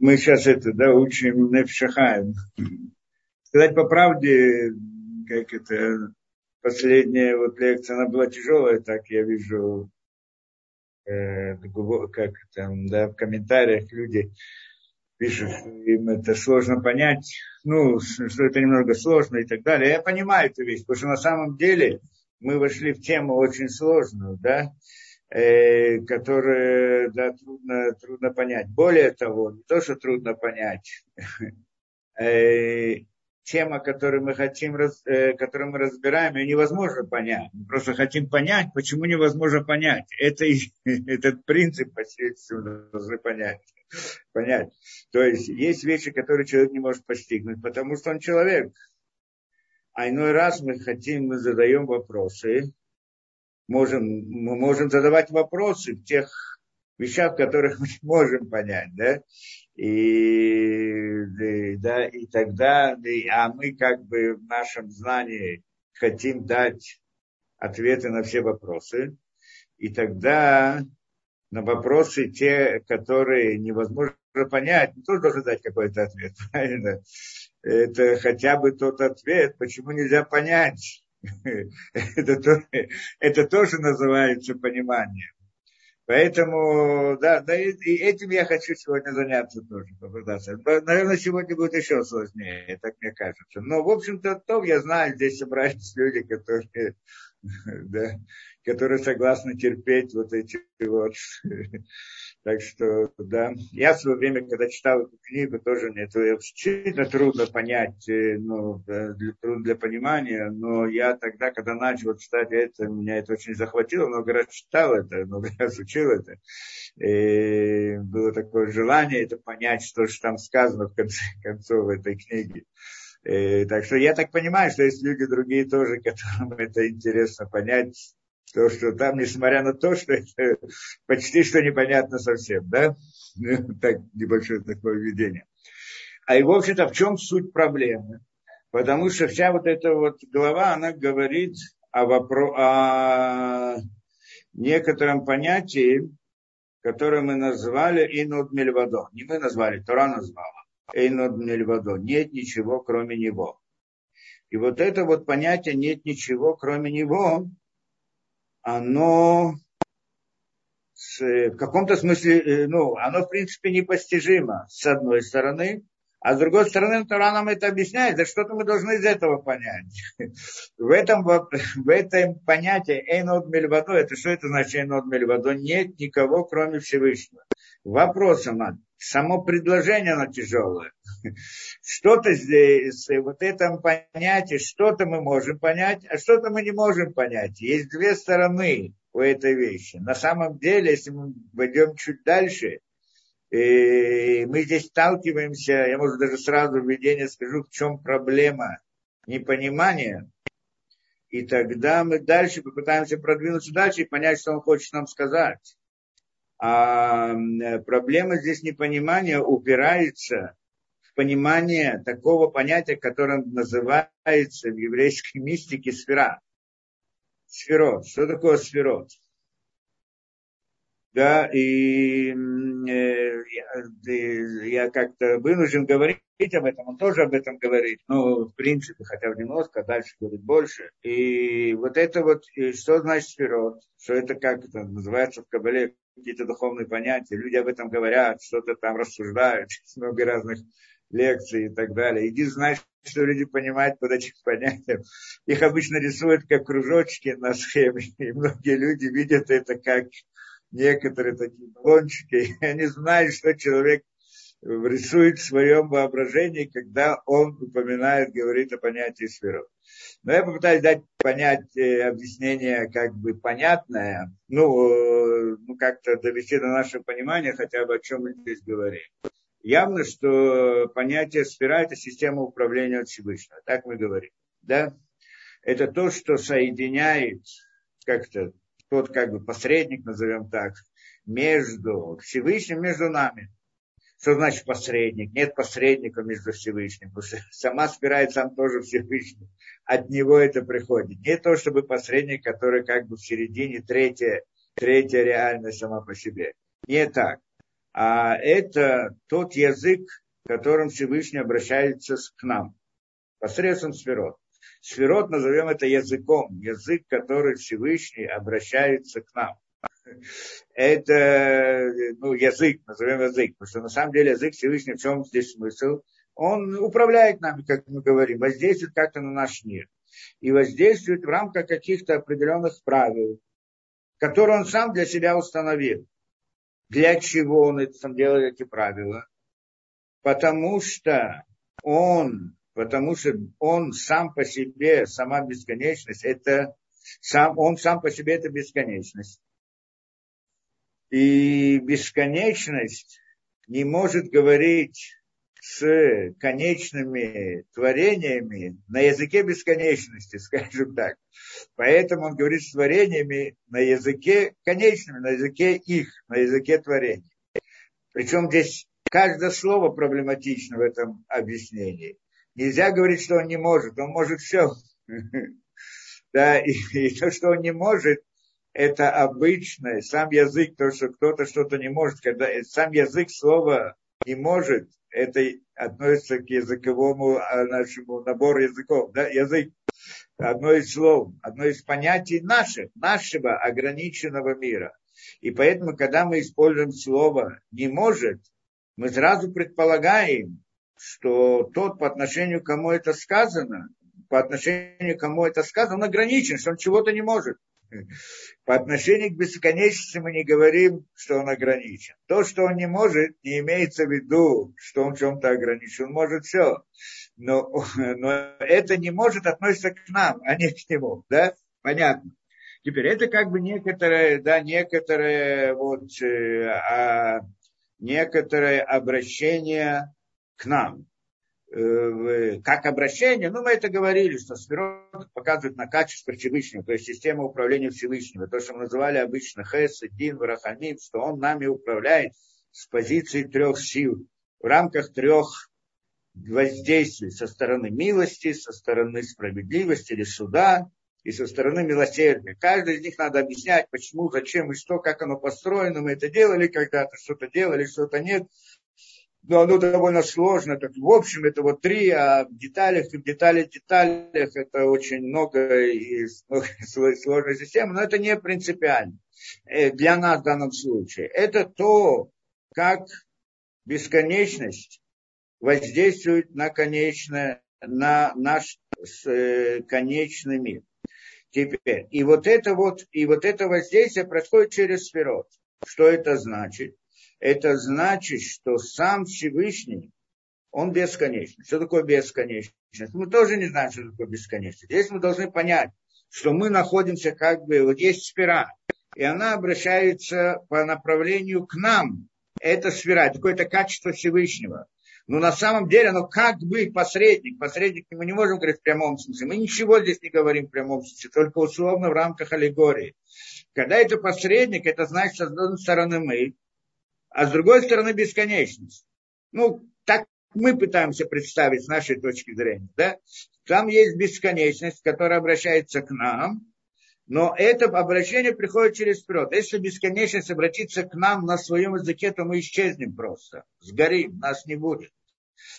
мы сейчас это, да, учим Нефшахаем. Сказать по правде, как это, последняя вот лекция, она была тяжелая, так я вижу, э, как там, да, в комментариях люди пишут, им это сложно понять, ну, что это немного сложно и так далее. Я понимаю эту вещь, потому что на самом деле мы вошли в тему очень сложную, да, э, которую, да, трудно, трудно понять. Более того, не то, что трудно понять, э, тема, которую мы хотим, э, которую мы разбираем, ее невозможно понять. Мы просто хотим понять, почему невозможно понять. Это, этот принцип посредством должны понять. понять. То есть есть вещи, которые человек не может постигнуть, потому что он человек. А иной раз мы хотим, мы задаем вопросы, можем, мы можем задавать вопросы в тех вещах, которых мы не можем понять, да, и, да, и тогда, и, а мы как бы в нашем знании хотим дать ответы на все вопросы, и тогда на вопросы те, которые невозможно понять, мы тоже должны дать какой-то ответ, правильно? Это хотя бы тот ответ, почему нельзя понять. Это, это тоже называется пониманием. Поэтому, да, да и, и этим я хочу сегодня заняться тоже, попытаться. Наверное, сегодня будет еще сложнее, так мне кажется. Но, в общем-то, то я знаю, здесь собрались люди, которые, да, которые согласны терпеть вот эти вот. Так что, да, я в свое время, когда читал эту книгу, тоже мне это действительно трудно понять, э, ну, для, трудно для понимания, но я тогда, когда начал читать это, меня это очень захватило, много раз читал это, много раз учил это. И было такое желание это понять, что же там сказано в конце концов этой книги. И, так что я так понимаю, что есть люди другие тоже, которым это интересно понять, то, что там, несмотря на то, что это почти что непонятно совсем, да? Так, небольшое такое введение. А и, в общем-то, в чем суть проблемы? Потому что вся вот эта вот глава, она говорит о, вопро... о некотором понятии, которое мы назвали Инуд Мельвадо. Не мы назвали, Тора назвала. Инуд Мельвадо. Нет ничего, кроме него. И вот это вот понятие «нет ничего, кроме него», оно в каком-то смысле, э, ну, оно в принципе непостижимо с одной стороны, а с другой стороны, Тора нам это объясняет, да что-то мы должны из этого понять. В этом, в этом понятии Эйнод Мельвадо, это что это значит Эйнод Мельвадо? Нет никого, кроме Всевышнего. Вопрос, само предложение, оно тяжелое. Что-то здесь, вот этом понятии, что-то мы можем понять, а что-то мы не можем понять. Есть две стороны у этой вещи. На самом деле, если мы пойдем чуть дальше, и мы здесь сталкиваемся, я, может, даже сразу введение скажу, в чем проблема непонимания, и тогда мы дальше попытаемся продвинуться дальше и понять, что он хочет нам сказать. А проблема здесь непонимания упирается в понимание такого понятия, которое называется в еврейской мистике сфера. Сферот. Что такое сферот? Да, и э, я, я как-то вынужден говорить об этом, он тоже об этом говорит, ну, в принципе, хотя бы немножко, дальше говорит больше. И вот это вот, что значит сферот, что это как это называется в Кабале, какие-то духовные понятия, люди об этом говорят, что-то там рассуждают, много разных лекций и так далее. Иди знаешь, что люди понимают под этим понятием. Их обычно рисуют как кружочки на схеме, и многие люди видят это как некоторые такие баллончики, и они знают, что человек рисует в своем воображении, когда он упоминает, говорит о понятии сферов. Но я попытаюсь дать понять объяснение как бы понятное, ну, э, ну как-то довести до нашего понимания хотя бы о чем мы здесь говорим. Явно, что понятие сфера – это система управления от Всевышнего, так мы говорим. Да? Это то, что соединяет как-то тот как бы посредник, назовем так, между Всевышним, между нами. Что значит посредник? Нет посредника между Всевышним. Сама спирает сам тоже Всевышний. От него это приходит. Не то, чтобы посредник, который как бы в середине, третья, третья реальность сама по себе. Не так. а это тот язык, которым Всевышний обращается к нам, посредством сферот. Сферот назовем это языком, язык, который Всевышний обращается к нам. Это ну, язык, назовем язык, потому что на самом деле язык Всевышний, в чем здесь смысл? Он управляет нами, как мы говорим, воздействует как-то на наш мир. И воздействует в рамках каких-то определенных правил, которые он сам для себя установил. Для чего он это делает эти правила? Потому что он, потому что он сам по себе, сама бесконечность, это сам, он сам по себе это бесконечность. И бесконечность не может говорить с конечными творениями на языке бесконечности, скажем так. Поэтому он говорит с творениями на языке конечными, на языке их, на языке творений. Причем здесь каждое слово проблематично в этом объяснении. Нельзя говорить, что он не может, он может все. Да, и, и то, что он не может, это обычное, сам язык, то, что кто-то что-то не может, когда сам язык слова не может, это относится к языковому а, нашему набору языков. Да? Язык одно из слов, одно из понятий наших, нашего ограниченного мира. И поэтому, когда мы используем слово «не может», мы сразу предполагаем, что тот, по отношению к кому это сказано, по отношению к кому это сказано, он ограничен, что он чего-то не может. По отношению к бесконечности мы не говорим, что он ограничен. То, что он не может, не имеется в виду, что он в чем-то ограничен. Он может все. Но, но это не может относиться к нам, а не к нему. Да? Понятно. Теперь это как бы некоторое, да, некоторое вот, э, а, некоторое обращение к нам. Э, как обращение, ну, мы это говорили, что сферот показывает на качество Всевышнего, то есть система управления Всевышнего, то, что мы называли обычно Хес, Дин, Варахамим, что он нами управляет с позиции трех сил, в рамках трех воздействий со стороны милости, со стороны справедливости или суда и со стороны милосердия. Каждый из них надо объяснять, почему, зачем и что, как оно построено. Мы это делали когда-то, что-то делали, что-то нет но оно довольно сложно. Так, в общем, это вот три, а в деталях, в деталях, деталях это очень много и сложная система, но это не принципиально э, для нас в данном случае. Это то, как бесконечность воздействует на конечное, на наш э, конечный мир. Теперь, и вот это вот, и вот это воздействие происходит через сферот. Что это значит? Это значит, что сам Всевышний, он бесконечный. Что такое бесконечность? Мы тоже не знаем, что такое бесконечность. Здесь мы должны понять, что мы находимся как бы, вот есть сфера, и она обращается по направлению к нам. Это сфера, такое-то качество Всевышнего. Но на самом деле оно как бы посредник. Посредник мы не можем говорить в прямом смысле. Мы ничего здесь не говорим в прямом смысле, только условно в рамках аллегории. Когда это посредник, это значит, с одной стороны мы, а с другой стороны бесконечность. Ну, так мы пытаемся представить с нашей точки зрения. Да? Там есть бесконечность, которая обращается к нам, но это обращение приходит через вперед. Если бесконечность обратится к нам на своем языке, то мы исчезнем просто, сгорим, нас не будет.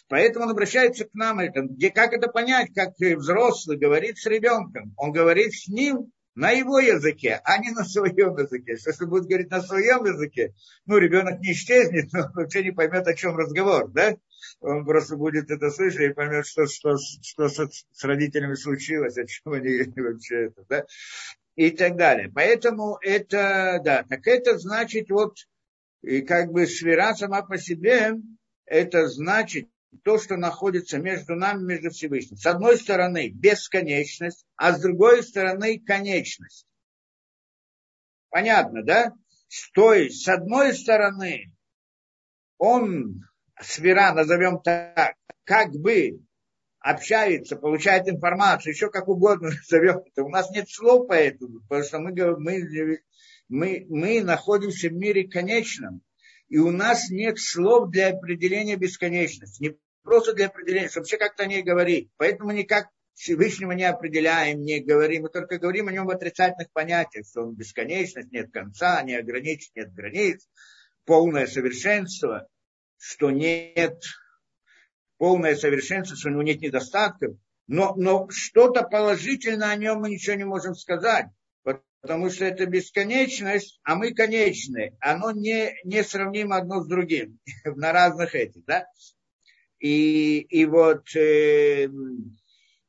Поэтому он обращается к нам. Это, где, как это понять, как взрослый говорит с ребенком? Он говорит с ним на его языке, а не на своем языке. Что если будет говорить на своем языке, ну, ребенок не исчезнет, но вообще не поймет, о чем разговор, да? Он просто будет это слышать и поймет, что, что, что с, с родителями случилось, о чем они вообще это, да? И так далее. Поэтому это, да, так это значит вот, и как бы сфера сама по себе, это значит то, что находится между нами, между Всевышним. С одной стороны бесконечность, а с другой стороны конечность. Понятно, да? То есть, с одной стороны, он, сфера, назовем так, как бы общается, получает информацию, еще как угодно назовем это. У нас нет слов по этому, потому что мы, мы, мы, мы находимся в мире конечном и у нас нет слов для определения бесконечности. Не просто для определения, вообще как-то о ней говорить. Поэтому никак Всевышнего не определяем, не говорим, мы только говорим о нем в отрицательных понятиях, что он бесконечность, нет конца, не ограничен, нет границ. полное совершенство, что нет полное совершенство, что у него нет недостатков, но, но что-то положительное о нем мы ничего не можем сказать, потому что это бесконечность, а мы конечны. Оно не, не сравнимо одно с другим на разных этих, да? И, и вот э,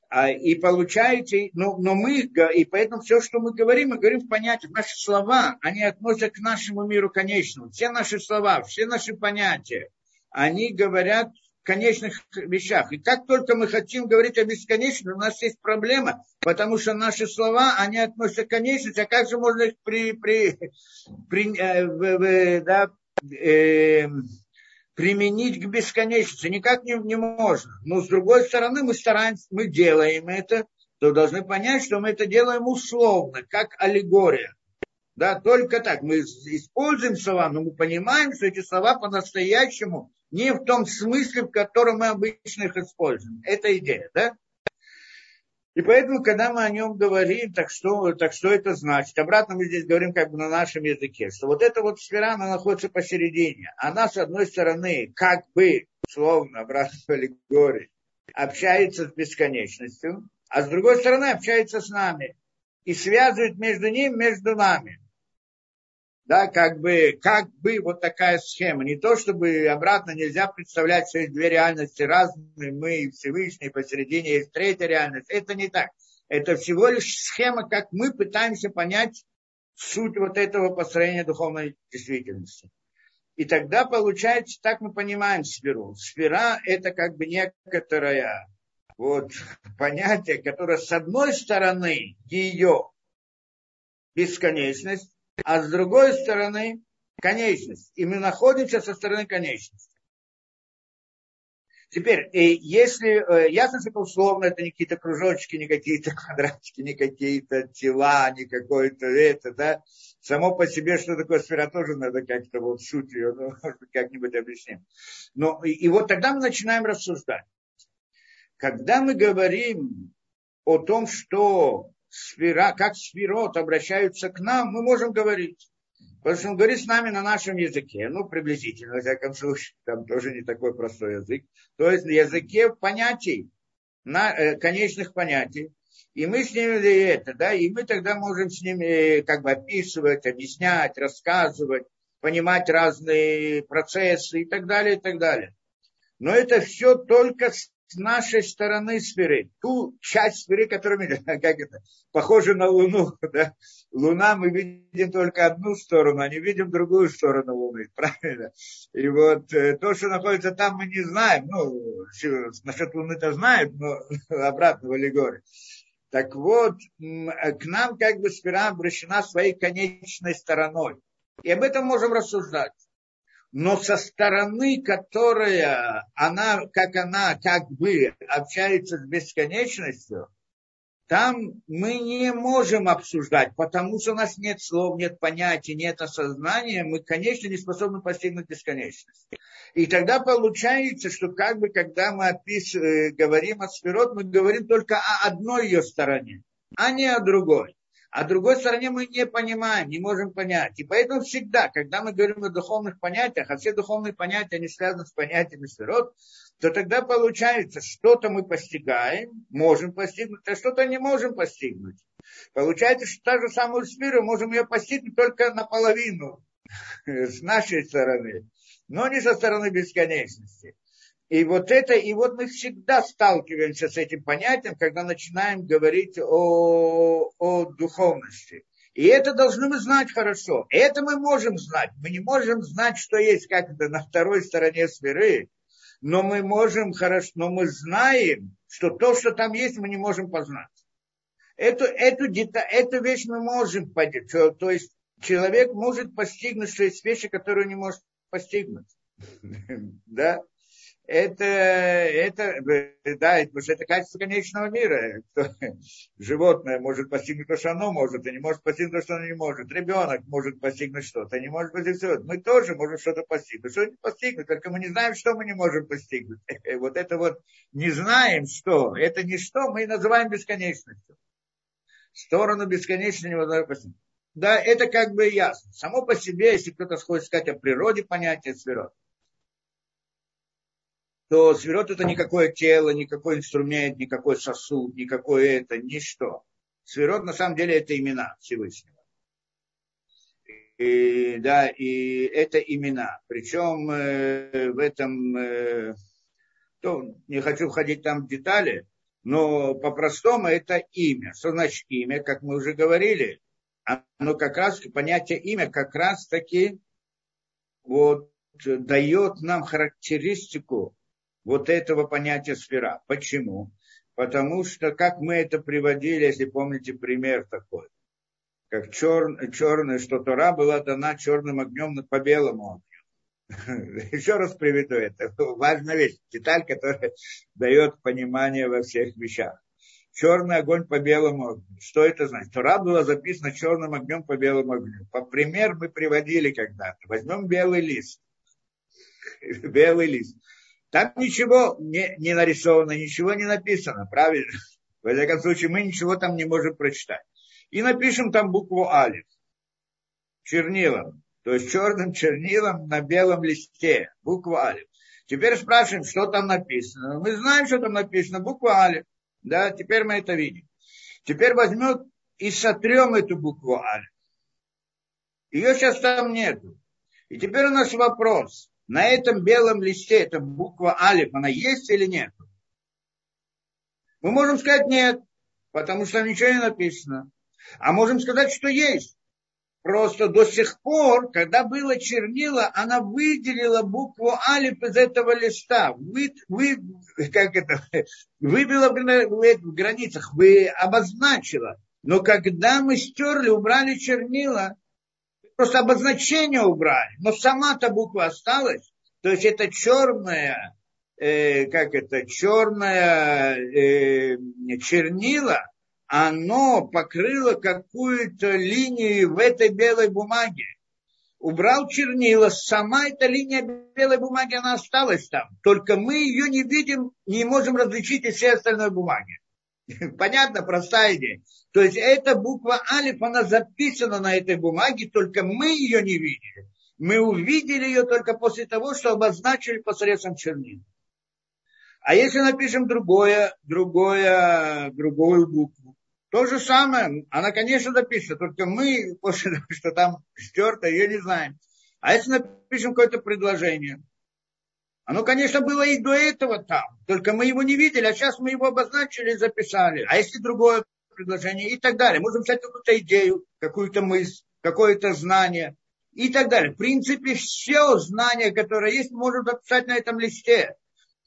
а, и получаете, но, но мы, и поэтому все, что мы говорим, мы говорим в понятиях. Наши слова, они относятся к нашему миру конечному. Все наши слова, все наши понятия, они говорят конечных вещах. И как только мы хотим говорить о бесконечном, у нас есть проблема, потому что наши слова, они относятся к конечности, а как же можно их при, при, при, э, да, э, применить к бесконечности. Никак не, не можно. Но с другой стороны, мы стараемся, мы делаем это, то должны понять, что мы это делаем условно, как аллегория. Да, только так. Мы используем слова, но мы понимаем, что эти слова по-настоящему не в том смысле, в котором мы обычно их используем. Это идея, да? И поэтому, когда мы о нем говорим, так что, так что это значит? Обратно мы здесь говорим как бы на нашем языке, что вот эта вот сфера, она находится посередине. Она, с одной стороны, как бы, словно, обратно в аллегории, общается с бесконечностью, а с другой стороны общается с нами и связывает между ним, между нами да, как бы, как бы вот такая схема. Не то, чтобы обратно нельзя представлять, что есть две реальности разные, мы и Всевышний, посередине есть третья реальность. Это не так. Это всего лишь схема, как мы пытаемся понять суть вот этого построения духовной действительности. И тогда получается, так мы понимаем сферу. Сфера – это как бы некоторое вот, понятие, которое с одной стороны ее бесконечность, а с другой стороны конечность. И мы находимся со стороны конечности. Теперь, э, если э, ясно, что условно это не какие-то кружочки, не какие-то квадратики, не какие-то тела, не какое-то это, да, само по себе, что такое сфера, тоже надо как-то вот суть ее, ну, как-нибудь объясним. Но и, и вот тогда мы начинаем рассуждать. Когда мы говорим о том, что сфера, как сферот обращаются к нам, мы можем говорить. Потому что он говорит с нами на нашем языке, ну, приблизительно, во всяком случае, там тоже не такой простой язык. То есть на языке понятий, на, э, конечных понятий. И мы с ними это, да, и мы тогда можем с ними как бы описывать, объяснять, рассказывать, понимать разные процессы и так далее, и так далее. Но это все только с нашей стороны сферы, ту часть сферы, которая как это, похожа на Луну. Да? Луна мы видим только одну сторону, а не видим другую сторону Луны, правильно? И вот э, то, что находится там, мы не знаем. Ну, насчет Луны-то знаем, но обратно в аллегории. Так вот, к нам как бы сфера обращена своей конечной стороной. И об этом можем рассуждать но со стороны, которая, она, как она, как бы общается с бесконечностью, там мы не можем обсуждать, потому что у нас нет слов, нет понятий, нет осознания, мы, конечно, не способны постигнуть бесконечность. И тогда получается, что как бы, когда мы описываем, говорим о сферот, мы говорим только о одной ее стороне, а не о другой. А другой стороне мы не понимаем, не можем понять. И поэтому всегда, когда мы говорим о духовных понятиях, а все духовные понятия, они связаны с понятиями сферот, то тогда получается, что-то мы постигаем, можем постигнуть, а что-то не можем постигнуть. Получается, что та же самую сферу можем ее постигнуть только наполовину с нашей стороны, но не со стороны бесконечности. И вот это, и вот мы всегда сталкиваемся с этим понятием, когда начинаем говорить о, о духовности. И это должны мы знать хорошо. Это мы можем знать. Мы не можем знать, что есть как это на второй стороне сферы, но мы можем хорошо, но мы знаем, что то, что там есть, мы не можем познать. Эту, эту, эту вещь мы можем понять. То есть человек может постигнуть, что есть вещи, которые не может постигнуть. Да? Это, это, да, потому это качество конечного мира. Животное может постигнуть то, что оно может, и не может постигнуть то, что оно не может. Ребенок может постигнуть что-то, не может постигнуть что-то. Мы тоже можем что-то постигнуть. Что-то постигнуть, только мы не знаем, что мы не можем постигнуть. Вот это вот не знаем, что. Это не что, мы называем бесконечностью. Сторону бесконечности невозможно постигнуть. да, это как бы ясно. Само по себе, если кто-то хочет сказать о природе понятия сферот, то сферот это никакое тело, никакой инструмент, никакой сосуд, никакое это, ничто. Сферот на самом деле это имена Всевышнего. И, да, и это имена. Причем э, в этом, э, то, не хочу входить там в детали, но по-простому это имя. Что значит имя, как мы уже говорили? Оно как раз, понятие имя как раз таки вот дает нам характеристику вот этого понятия сфера. Почему? Потому что, как мы это приводили, если помните пример такой, как чер, черное, что Тора была дана черным огнем по белому огню. Еще раз приведу это. Важная вещь, деталь, которая дает понимание во всех вещах. Черный огонь по белому огню. Что это значит? Тора была записана черным огнем по белому огню. По пример мы приводили когда-то. Возьмем белый лист. Белый лист. Там ничего не, не нарисовано, ничего не написано, правильно? В этом случае мы ничего там не можем прочитать. И напишем там букву Алиф чернилом. То есть черным чернилом на белом листе. Буква Алиф. Теперь спрашиваем, что там написано. Мы знаем, что там написано. Буква Алиф. Да, теперь мы это видим. Теперь возьмем и сотрем эту букву Алиф. Ее сейчас там нету. И теперь у нас вопрос на этом белом листе эта буква Алиф, она есть или нет? Мы можем сказать нет, потому что ничего не написано. А можем сказать, что есть. Просто до сих пор, когда было чернила, она выделила букву Алиф из этого листа. Вы, вы, как это, выбила в границах, вы обозначила. Но когда мы стерли, убрали чернила, Просто обозначение убрали, но сама-то буква осталась. То есть это черная, э, как это, черная э, чернила, оно покрыло какую-то линию в этой белой бумаге. Убрал чернила, сама эта линия белой бумаги, она осталась там. Только мы ее не видим, не можем различить из всей остальной бумаги. Понятно, простая идея. То есть эта буква Алиф, она записана на этой бумаге, только мы ее не видели. Мы увидели ее только после того, что обозначили посредством чернил. А если напишем другое, другое, другую букву, то же самое, она, конечно, напишет, только мы, после того, что там стерто, ее не знаем. А если напишем какое-то предложение, оно, конечно, было и до этого там, только мы его не видели, а сейчас мы его обозначили записали. А если другое предложение и так далее. Можем взять какую-то идею, какую-то мысль, какое-то знание и так далее. В принципе, все знания, которые есть, можем записать на этом листе.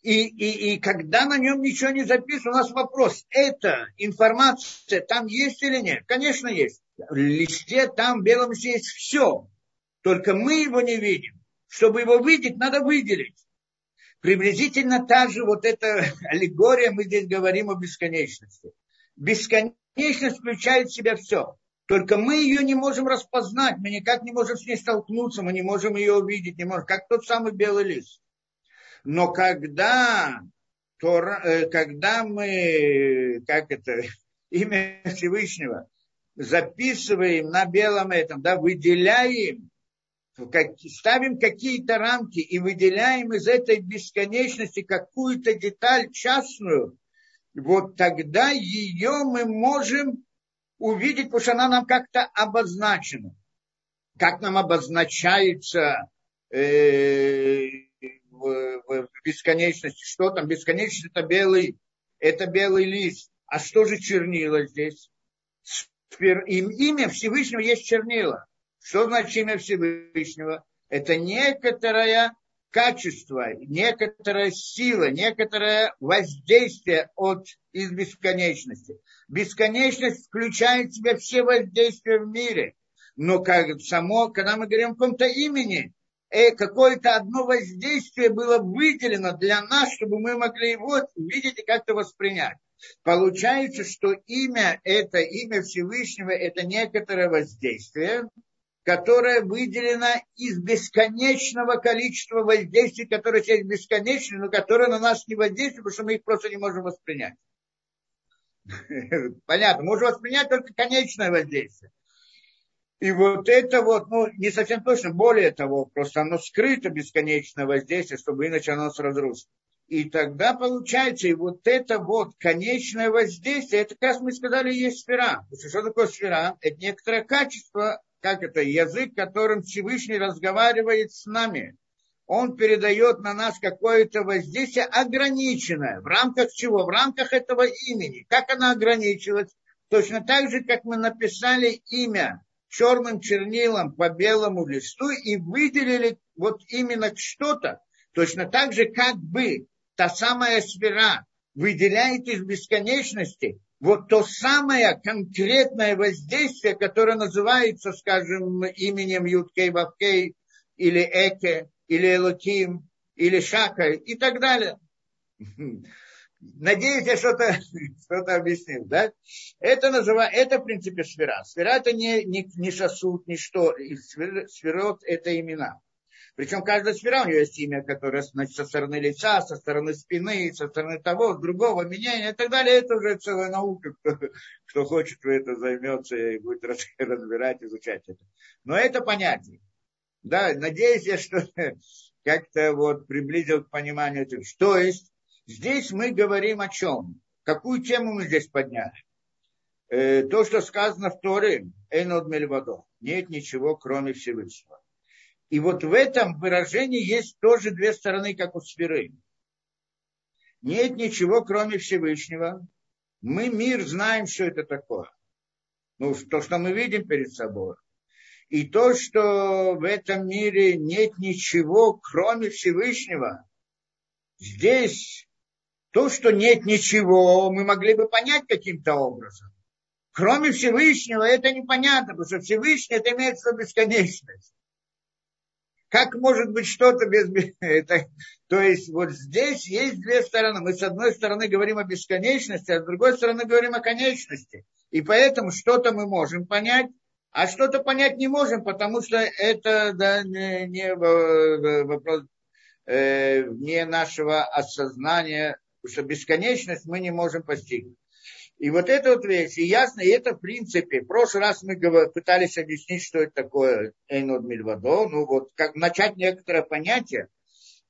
И, и, и когда на нем ничего не записано, у нас вопрос, эта информация там есть или нет? Конечно, есть. В листе там, в белом листе есть все. Только мы его не видим. Чтобы его видеть, надо выделить. Приблизительно так же вот эта аллегория, мы здесь говорим о бесконечности. Бесконечность включает в себя все. Только мы ее не можем распознать, мы никак не можем с ней столкнуться, мы не можем ее увидеть, не можем, как тот самый белый лист. Но когда, то, э, когда мы, как это, имя Всевышнего записываем на белом этом, да, выделяем как, ставим какие-то рамки и выделяем из этой бесконечности какую-то деталь частную, вот тогда ее мы можем увидеть, потому что она нам как-то обозначена. Как нам обозначается э, в, в бесконечности. Что там? Бесконечность это белый, это белый лист. А что же чернила здесь? Имя Всевышнего есть чернила. Что значит имя Всевышнего? Это некоторое качество, некоторая сила, некоторое воздействие от, из бесконечности. Бесконечность включает в себя все воздействия в мире. Но как само, когда мы говорим о каком-то имени, э, какое-то одно воздействие было выделено для нас, чтобы мы могли его увидеть и как-то воспринять. Получается, что имя, это имя Всевышнего, это некоторое воздействие, которая выделена из бесконечного количества воздействий, которые есть бесконечны, но которые на нас не воздействуют, потому что мы их просто не можем воспринять. Понятно, можем воспринять только конечное воздействие. И вот это вот, ну, не совсем точно, более того, просто оно скрыто бесконечное воздействие, чтобы иначе оно нас разрушило. И тогда получается, и вот это вот конечное воздействие, это, как мы сказали, есть сфера. Что такое сфера? Это некоторое качество, как это, язык, которым Всевышний разговаривает с нами. Он передает на нас какое-то воздействие ограниченное. В рамках чего? В рамках этого имени. Как оно ограничилось? Точно так же, как мы написали имя черным чернилом по белому листу и выделили вот именно что-то. Точно так же, как бы та самая сфера выделяет из бесконечности вот то самое конкретное воздействие, которое называется, скажем, именем Юткей Вавкей или Эке, или Элоким, или Шака и так далее. Надеюсь, я что-то что объяснил, да? Это называется, это в принципе сфера. Сфера это не, не, не сосуд, не что. Сферот это имена. Причем каждая сфера у нее есть имя, которое значит, со стороны лица, со стороны спины, со стороны того, другого, меняния и так далее. Это уже целая наука. Кто, кто хочет, в это займется и будет разбирать, изучать это. Но это понятие. Да, надеюсь я, что как-то вот приблизил к пониманию этого. То есть, здесь мы говорим о чем? Какую тему мы здесь подняли? Э, то, что сказано в Торе, Эйнод Мельвадо. Нет ничего, кроме Всевышнего. И вот в этом выражении есть тоже две стороны, как у сферы. Нет ничего, кроме Всевышнего. Мы мир знаем, что это такое. Ну, то, что мы видим перед собой. И то, что в этом мире нет ничего, кроме Всевышнего. Здесь то, что нет ничего, мы могли бы понять каким-то образом. Кроме Всевышнего это непонятно, потому что Всевышний это имеет в бесконечность. Как может быть что-то без... Это, то есть вот здесь есть две стороны. Мы с одной стороны говорим о бесконечности, а с другой стороны говорим о конечности. И поэтому что-то мы можем понять, а что-то понять не можем, потому что это да, не, не вопрос э, не нашего осознания, что бесконечность мы не можем постигнуть. И вот эта вот вещь, и ясно, и это в принципе, в прошлый раз мы пытались объяснить, что это такое Эйнод Мильвадо, ну вот, как начать некоторое понятие,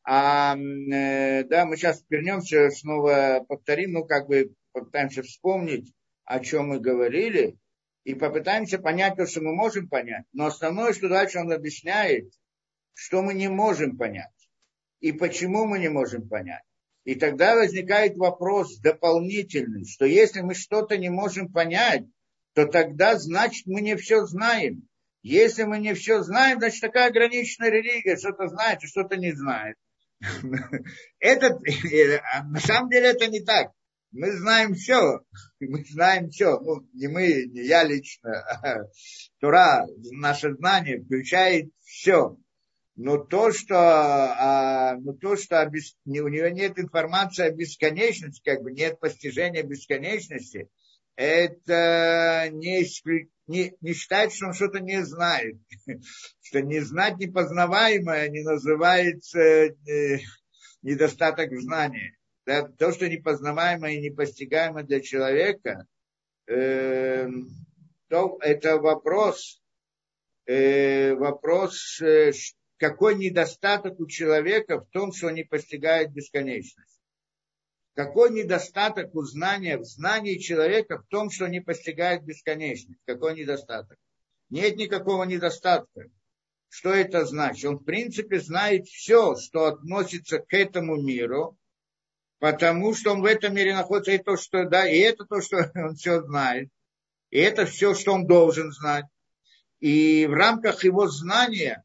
а, э, да, мы сейчас вернемся, снова повторим, ну, как бы попытаемся вспомнить, о чем мы говорили, и попытаемся понять то, что мы можем понять. Но основное, что дальше он объясняет, что мы не можем понять. И почему мы не можем понять. И тогда возникает вопрос дополнительный, что если мы что-то не можем понять, то тогда значит мы не все знаем. Если мы не все знаем, значит такая ограниченная религия что-то знает, а что-то не знает. Это, на самом деле это не так. Мы знаем все. Мы знаем все. Ну, не мы, не я лично. А Тура, наше знание включает все. Но то, что, а, но то, что обес... у нее нет информации о бесконечности, как бы нет постижения бесконечности, это не, не, не считает, что он что-то не знает. Что не знать непознаваемое не называется э, недостаток знания. Да, то, что непознаваемое и непостигаемое для человека, э, то это вопрос, э, вопрос, э, какой недостаток у человека в том, что он не постигает бесконечность. Какой недостаток у знания, в знании человека в том, что он не постигает бесконечность. Какой недостаток? Нет никакого недостатка. Что это значит? Он, в принципе, знает все, что относится к этому миру, потому что он в этом мире находится, и то, что, да, и это то, что он все знает. И это все, что он должен знать. И в рамках его знания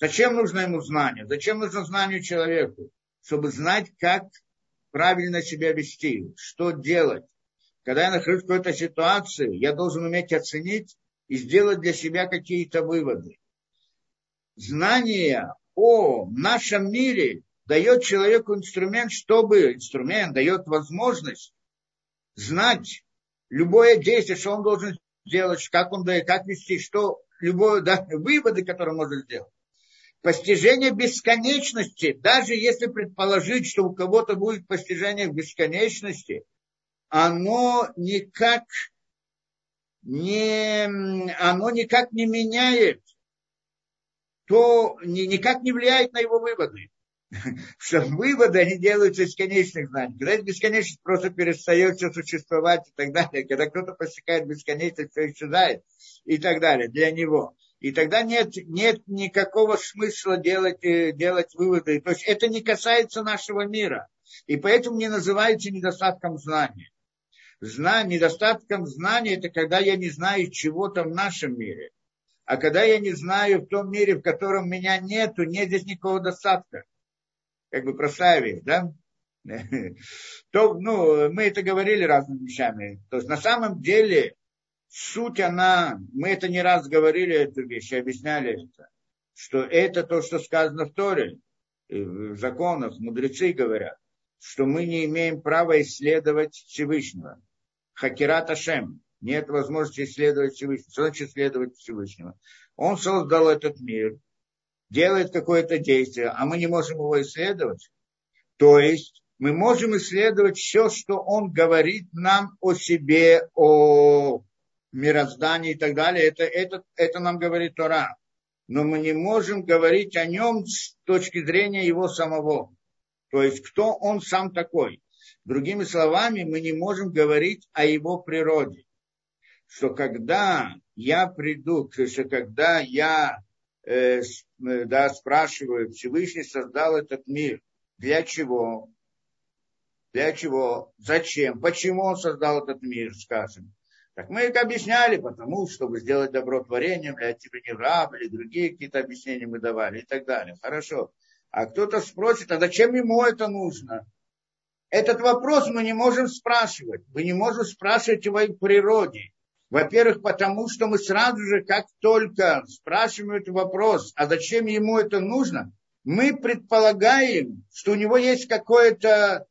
Зачем нужно ему знание? Зачем нужно знание человеку? Чтобы знать, как правильно себя вести, что делать. Когда я нахожусь в какой-то ситуации, я должен уметь оценить и сделать для себя какие-то выводы. Знание о нашем мире дает человеку инструмент, чтобы инструмент дает возможность знать любое действие, что он должен сделать, как он дает, как вести, что любое, да, выводы, которые он может сделать постижение бесконечности, даже если предположить, что у кого-то будет постижение бесконечности, оно никак не, оно никак не меняет, то ни, никак не влияет на его выводы. Что выводы, они делаются из конечных знаний. Когда бесконечность, просто перестает все существовать и так далее. Когда кто-то посекает бесконечность, все исчезает и так далее для него. И тогда нет, нет никакого смысла делать, э, делать выводы. То есть это не касается нашего мира. И поэтому не называется недостатком знания. Зна, недостатком знания это когда я не знаю чего-то в нашем мире. А когда я не знаю в том мире, в котором меня нету, нет здесь никакого достатка. Как бы простая вещь, да? То, ну, мы это говорили разными вещами. То есть на самом деле суть она, мы это не раз говорили, эту вещь, объясняли это, что это то, что сказано в Торе, в законах, мудрецы говорят, что мы не имеем права исследовать Всевышнего. Хакират Ашем. Нет возможности исследовать Всевышнего. Что значит исследовать Всевышнего? Он создал этот мир, делает какое-то действие, а мы не можем его исследовать. То есть мы можем исследовать все, что он говорит нам о себе, о мироздании и так далее. Это, это, это нам говорит Тора. Но мы не можем говорить о нем с точки зрения его самого. То есть, кто он сам такой. Другими словами, мы не можем говорить о его природе. Что когда я приду, что когда я э, да, спрашиваю, Всевышний создал этот мир, для чего? Для чего? Зачем? Почему он создал этот мир, скажем? Так мы это объясняли, потому чтобы сделать добро творением, для тебя не раб, или другие какие-то объяснения мы давали и так далее. Хорошо. А кто-то спросит, а зачем ему это нужно? Этот вопрос мы не можем спрашивать. Мы не можем спрашивать его в природе. Во-первых, потому что мы сразу же, как только спрашиваем этот вопрос, а зачем ему это нужно, мы предполагаем, что у него есть какое-то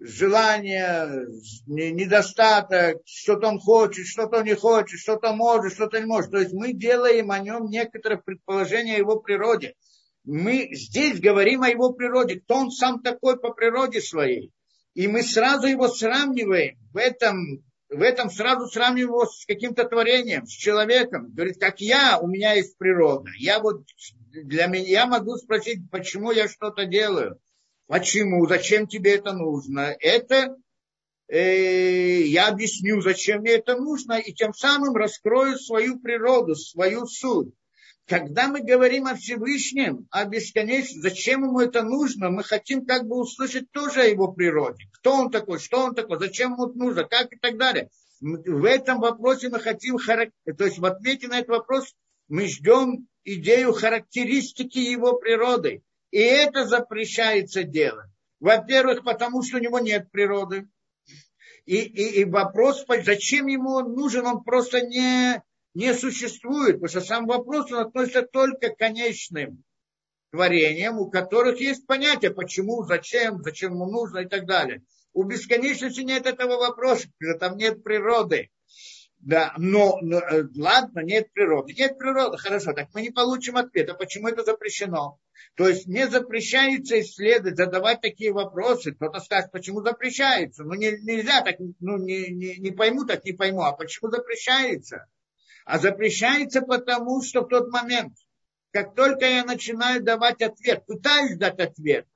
желание, недостаток, что-то он хочет, что-то не хочет, что-то может, что-то не может. То есть мы делаем о нем некоторые предположения о его природе. Мы здесь говорим о его природе, кто он сам такой по природе своей. И мы сразу его сравниваем в этом, в этом сразу сравниваем его с каким-то творением, с человеком. Говорит, как я, у меня есть природа. Я вот для меня, я могу спросить, почему я что-то делаю. Почему? Зачем тебе это нужно? Это э, я объясню, зачем мне это нужно, и тем самым раскрою свою природу, свою суть. Когда мы говорим о Всевышнем, о бесконечном, зачем ему это нужно, мы хотим как бы услышать тоже о его природе. Кто он такой, что он такой, зачем ему это нужно, как и так далее. В этом вопросе мы хотим, то есть в ответе на этот вопрос мы ждем идею характеристики его природы. И это запрещается делать. Во-первых, потому что у него нет природы. И, и, и вопрос, зачем ему он нужен, он просто не, не существует. Потому что сам вопрос он относится только к конечным творениям, у которых есть понятие, почему, зачем, зачем ему нужно и так далее. У бесконечности нет этого вопроса, потому что там нет природы. Да, но, но э, ладно, нет природы. Нет природы, хорошо, так мы не получим ответа, почему это запрещено. То есть не запрещается исследовать, задавать такие вопросы. Кто-то скажет, почему запрещается. Ну не, нельзя так, ну не, не, не пойму, так не пойму. А почему запрещается? А запрещается потому, что в тот момент, как только я начинаю давать ответ, пытаюсь дать ответ,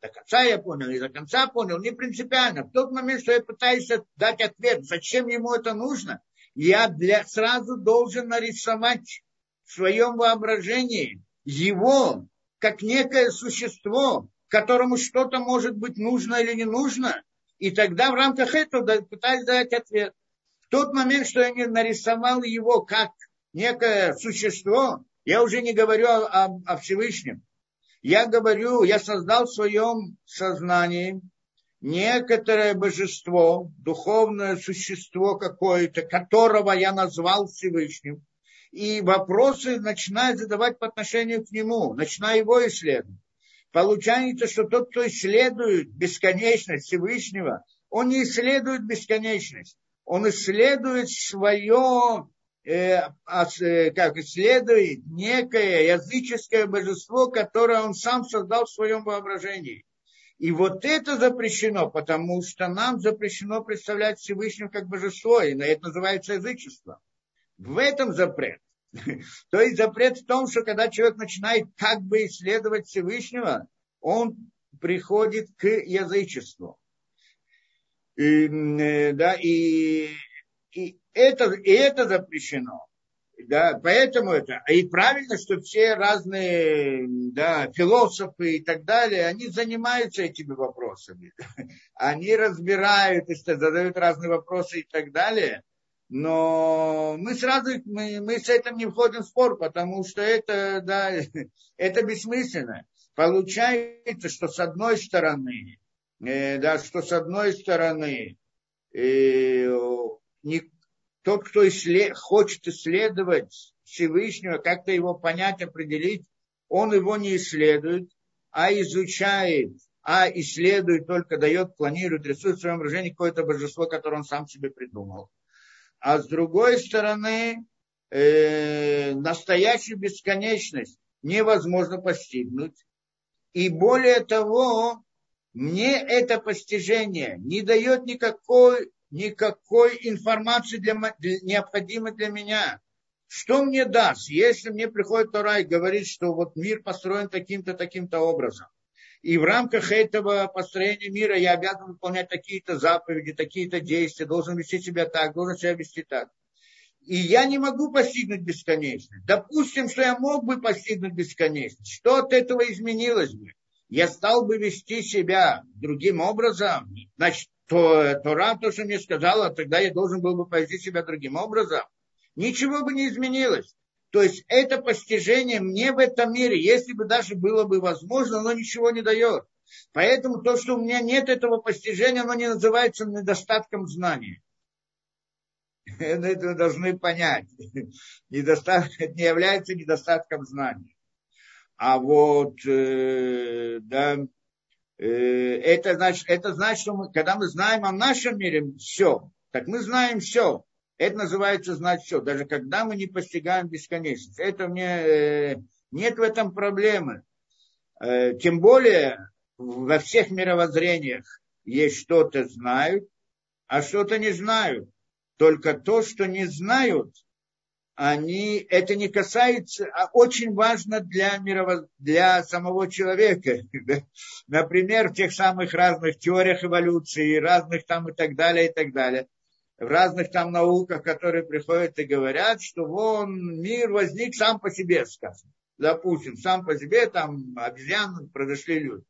до конца я понял, и до конца понял, не принципиально. В тот момент, что я пытаюсь дать ответ, зачем ему это нужно, я для, сразу должен нарисовать в своем воображении его как некое существо, которому что-то может быть нужно или не нужно, и тогда в рамках этого пытаюсь дать ответ. В тот момент, что я нарисовал его как некое существо, я уже не говорю о, о, о Всевышнем. Я говорю, я создал в своем сознании некоторое божество, духовное существо какое-то, которого я назвал Всевышним, и вопросы начинаю задавать по отношению к нему, начинаю его исследовать. Получается, что тот, кто исследует бесконечность Всевышнего, он не исследует бесконечность, он исследует свое, э, э, как исследует некое языческое божество, которое он сам создал в своем воображении. И вот это запрещено, потому что нам запрещено представлять Всевышнего как божество, и это называется язычество. В этом запрет. То есть запрет в том, что когда человек начинает как бы исследовать Всевышнего, он приходит к язычеству. И, э, да, и, и, это, и это запрещено. Да, поэтому это. И правильно, что все разные да, философы и так далее, они занимаются этими вопросами. Они разбирают, задают разные вопросы и так далее. Но мы сразу мы, мы с этим не входим в спор, потому что это, да, это бессмысленно. Получается, что с одной стороны, э, да, что с одной стороны э, не, тот, кто исслед, хочет исследовать Всевышнего, как-то его понять, определить, он его не исследует, а изучает, а исследует, только дает, планирует, рисует в своем выражении какое-то божество, которое он сам себе придумал а с другой стороны, э, настоящую бесконечность невозможно постигнуть. И более того, мне это постижение не дает никакой, никакой информации для, для, необходимой для меня. Что мне даст, если мне приходит Тора и говорит, что вот мир построен таким-то, таким-то образом? И в рамках этого построения мира я обязан выполнять такие-то заповеди, такие-то действия, должен вести себя так, должен себя вести так. И я не могу постигнуть бесконечность. Допустим, что я мог бы постигнуть бесконечность. Что от этого изменилось бы? Я стал бы вести себя другим образом. Значит, то, Тора, то, что мне сказала, тогда я должен был бы повести себя другим образом. Ничего бы не изменилось. То есть это постижение мне в этом мире, если бы даже было бы возможно, оно ничего не дает. Поэтому то, что у меня нет этого постижения, оно не называется недостатком знания. Это вы должны понять. Недостаток, не является недостатком знания. А вот, э, да, это, значит, это значит, что мы, когда мы знаем о нашем мире все, так мы знаем все. Это называется знать все, даже когда мы не постигаем бесконечность. Это мне э, нет в этом проблемы. Э, тем более во всех мировоззрениях есть что-то знают, а что-то не знают. Только то, что не знают, они, это не касается, а очень важно для, мировоз, для самого человека. Например, в тех самых разных теориях эволюции, разных там и так далее, и так далее в разных там науках, которые приходят и говорят, что вон мир возник сам по себе, скажем. Допустим, сам по себе там обезьяны произошли люди.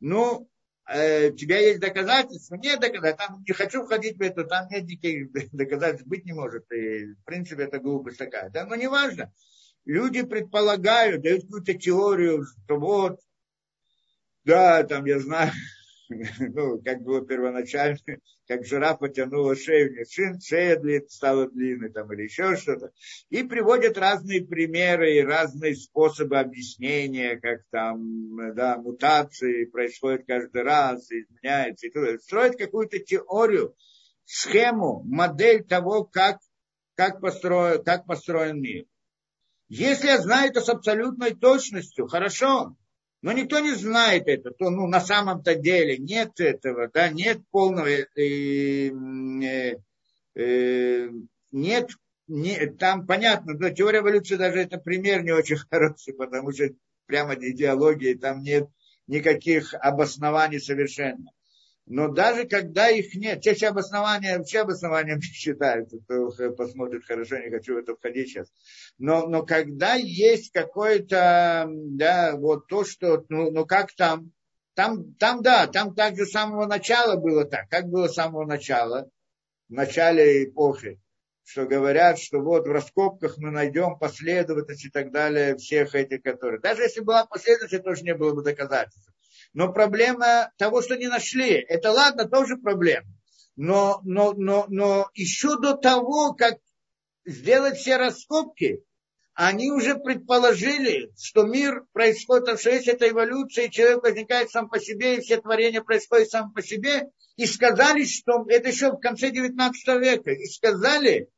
Ну, у тебя есть доказательства? Нет доказательств. Там не хочу входить в это, там нет никаких доказательств быть не может. И, в принципе, это глупость такая. Да, но важно. Люди предполагают, дают какую-то теорию, что вот, да, там, я знаю, ну, как было первоначально, как жираф потянула шею, не шин, шея длин, стала длинной там, или еще что-то. И приводят разные примеры и разные способы объяснения, как там, да, мутации происходят каждый раз, изменяются. И туда. Строят какую-то теорию, схему, модель того, как, как, построен, как построен мир. Если я знаю это с абсолютной точностью, хорошо, но никто не знает это, то ну, на самом-то деле нет этого, да, нет полного, э, э, э, нет, не, там понятно, но теория эволюции даже это пример не очень хороший, потому что прямо идеологии там нет никаких обоснований совершенно. Но даже когда их нет, те обоснования, вообще обоснованием считаются, кто посмотрит хорошо, не хочу в это входить сейчас. Но, но когда есть какое-то, да, вот то, что, ну, ну как там, там, там, да, там также с самого начала было так. Как было с самого начала, в начале эпохи, что говорят, что вот в раскопках мы найдем последовательность и так далее всех этих, которые... Даже если была последовательность, тоже не было бы доказательств. Но проблема того, что не нашли, это ладно, тоже проблема. Но, но, но, но еще до того, как сделать все раскопки, они уже предположили, что мир происходит, что есть эта эволюция, и человек возникает сам по себе, и все творения происходят сам по себе, и сказали, что это еще в конце 19 века, и сказали,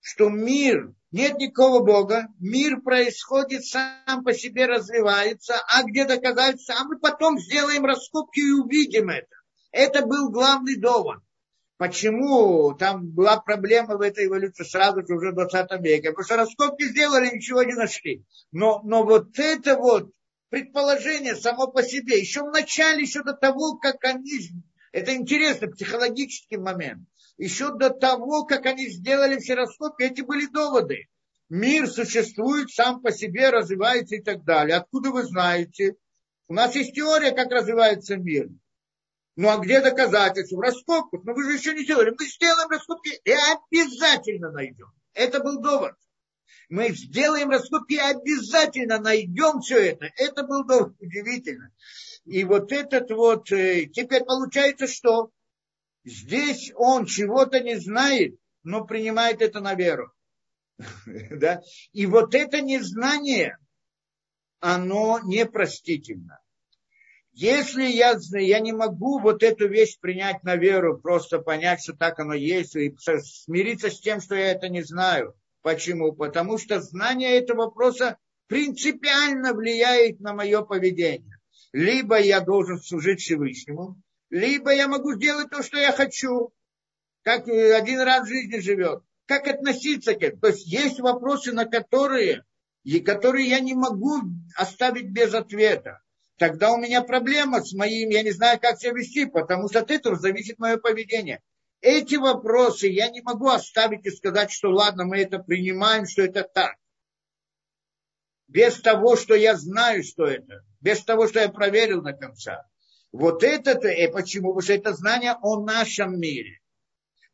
что мир нет никакого Бога, мир происходит сам по себе, развивается, а где доказательства, а мы потом сделаем раскопки и увидим это. Это был главный довод. Почему там была проблема в этой эволюции сразу же уже в 20 веке? Потому что раскопки сделали, ничего не нашли. Но, но вот это вот предположение само по себе, еще в начале, еще до того, как они... Это интересно, психологический момент. Еще до того, как они сделали все раскопки, эти были доводы. Мир существует сам по себе, развивается и так далее. Откуда вы знаете? У нас есть теория, как развивается мир. Ну а где доказательства? В раскопках. Но вы же еще не делали. Мы сделаем раскопки и обязательно найдем. Это был довод. Мы сделаем раскопки и обязательно найдем все это. Это был довод. Удивительно. И вот этот вот, э, теперь получается, что здесь он чего-то не знает, но принимает это на веру. да? И вот это незнание, оно непростительно. Если я, я не могу вот эту вещь принять на веру, просто понять, что так оно есть, и смириться с тем, что я это не знаю. Почему? Потому что знание этого вопроса принципиально влияет на мое поведение. Либо я должен служить Всевышнему, либо я могу сделать то, что я хочу, как один раз в жизни живет. Как относиться к этому? То есть есть вопросы, на которые, и которые я не могу оставить без ответа тогда у меня проблема с моим, я не знаю, как себя вести, потому что от этого зависит мое поведение. Эти вопросы я не могу оставить и сказать, что ладно, мы это принимаем, что это так. Без того, что я знаю, что это. Без того, что я проверил на конца. Вот это-то, и почему? Потому что это знание о нашем мире.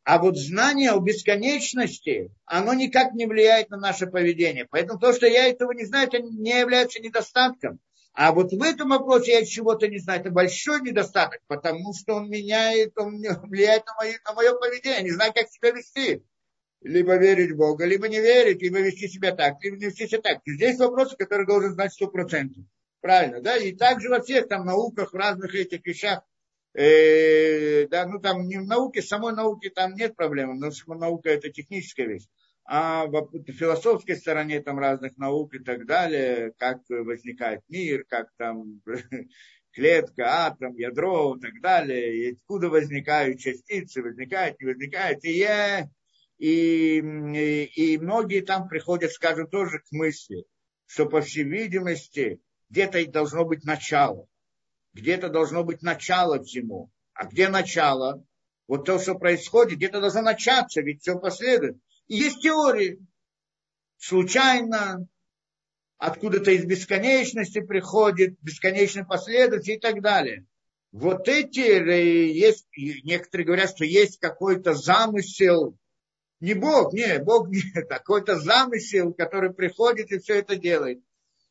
А вот знание о бесконечности, оно никак не влияет на наше поведение. Поэтому то, что я этого не знаю, это не является недостатком. А вот в этом вопросе я чего-то не знаю. Это большой недостаток, потому что он меняет, он влияет на мое, на мое поведение. Я не знаю, как себя вести. Либо верить в Бога, либо не верить, либо вести себя так, либо не вести себя так. Здесь вопросы, которые должен знать сто процентов. Правильно, да? И также во всех там науках, в разных этих вещах, э, да, ну там не в науке, самой науке там нет проблем, но наука это техническая вещь а в философской стороне там разных наук и так далее, как возникает мир, как там клетка, атом, ядро и так далее, и откуда возникают частицы, возникают, не возникают. И я, и, и, и многие там приходят, скажем, тоже к мысли, что, по всей видимости, где-то должно быть начало. Где-то должно быть начало всему. А где начало? Вот то, что происходит, где-то должно начаться, ведь все последует. И есть теории. Случайно, откуда-то из бесконечности приходит, бесконечной последовательности и так далее. Вот эти, есть, некоторые говорят, что есть какой-то замысел, не Бог, не, Бог не, какой-то замысел, который приходит и все это делает.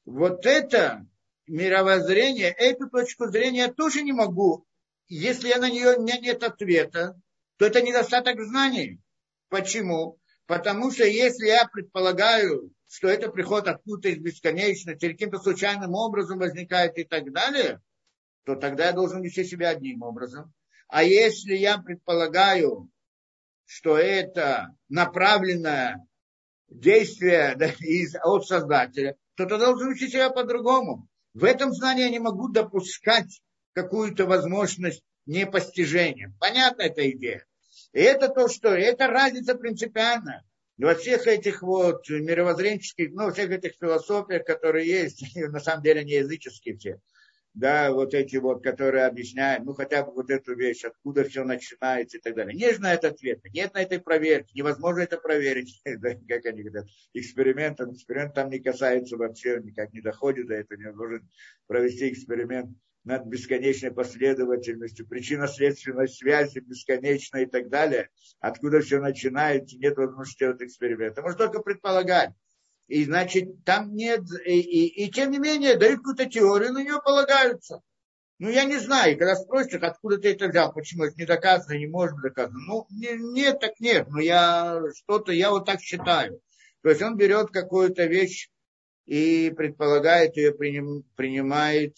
Вот это мировоззрение, эту точку зрения я тоже не могу. Если я на нее, у меня нет ответа, то это недостаток знаний. Почему? Потому что если я предполагаю, что это приход откуда-то из бесконечности, каким-то случайным образом возникает и так далее, то тогда я должен вести себя одним образом. А если я предполагаю, что это направленное действие да, из, от Создателя, то тогда должен вести себя по-другому. В этом знании я не могу допускать какую-то возможность непостижения. Понятна эта идея? И это то, что это разница принципиальная. во всех этих вот мировоззренческих, ну, во всех этих философиях, которые есть, на самом деле не языческие все, да, вот эти вот, которые объясняют, ну, хотя бы вот эту вещь, откуда все начинается и так далее. Не знает ответа, нет на этой проверки, невозможно это проверить, да, как они говорят, экспериментом, эксперимент там не касается вообще, никак не доходит до этого, невозможно провести эксперимент над бесконечной последовательностью, причинно-следственной связи бесконечной и так далее, откуда все начинается, нет возможности делать эксперимента. Можно только предполагать. И значит, там нет, и, и, и тем не менее, дают какую-то теорию, на нее полагаются. Ну, я не знаю, и когда спросят, откуда ты это взял, почему это не доказано, не может быть доказано. Ну, не, нет, так нет, но я что-то, я вот так считаю. То есть он берет какую-то вещь и предполагает ее, приним, принимает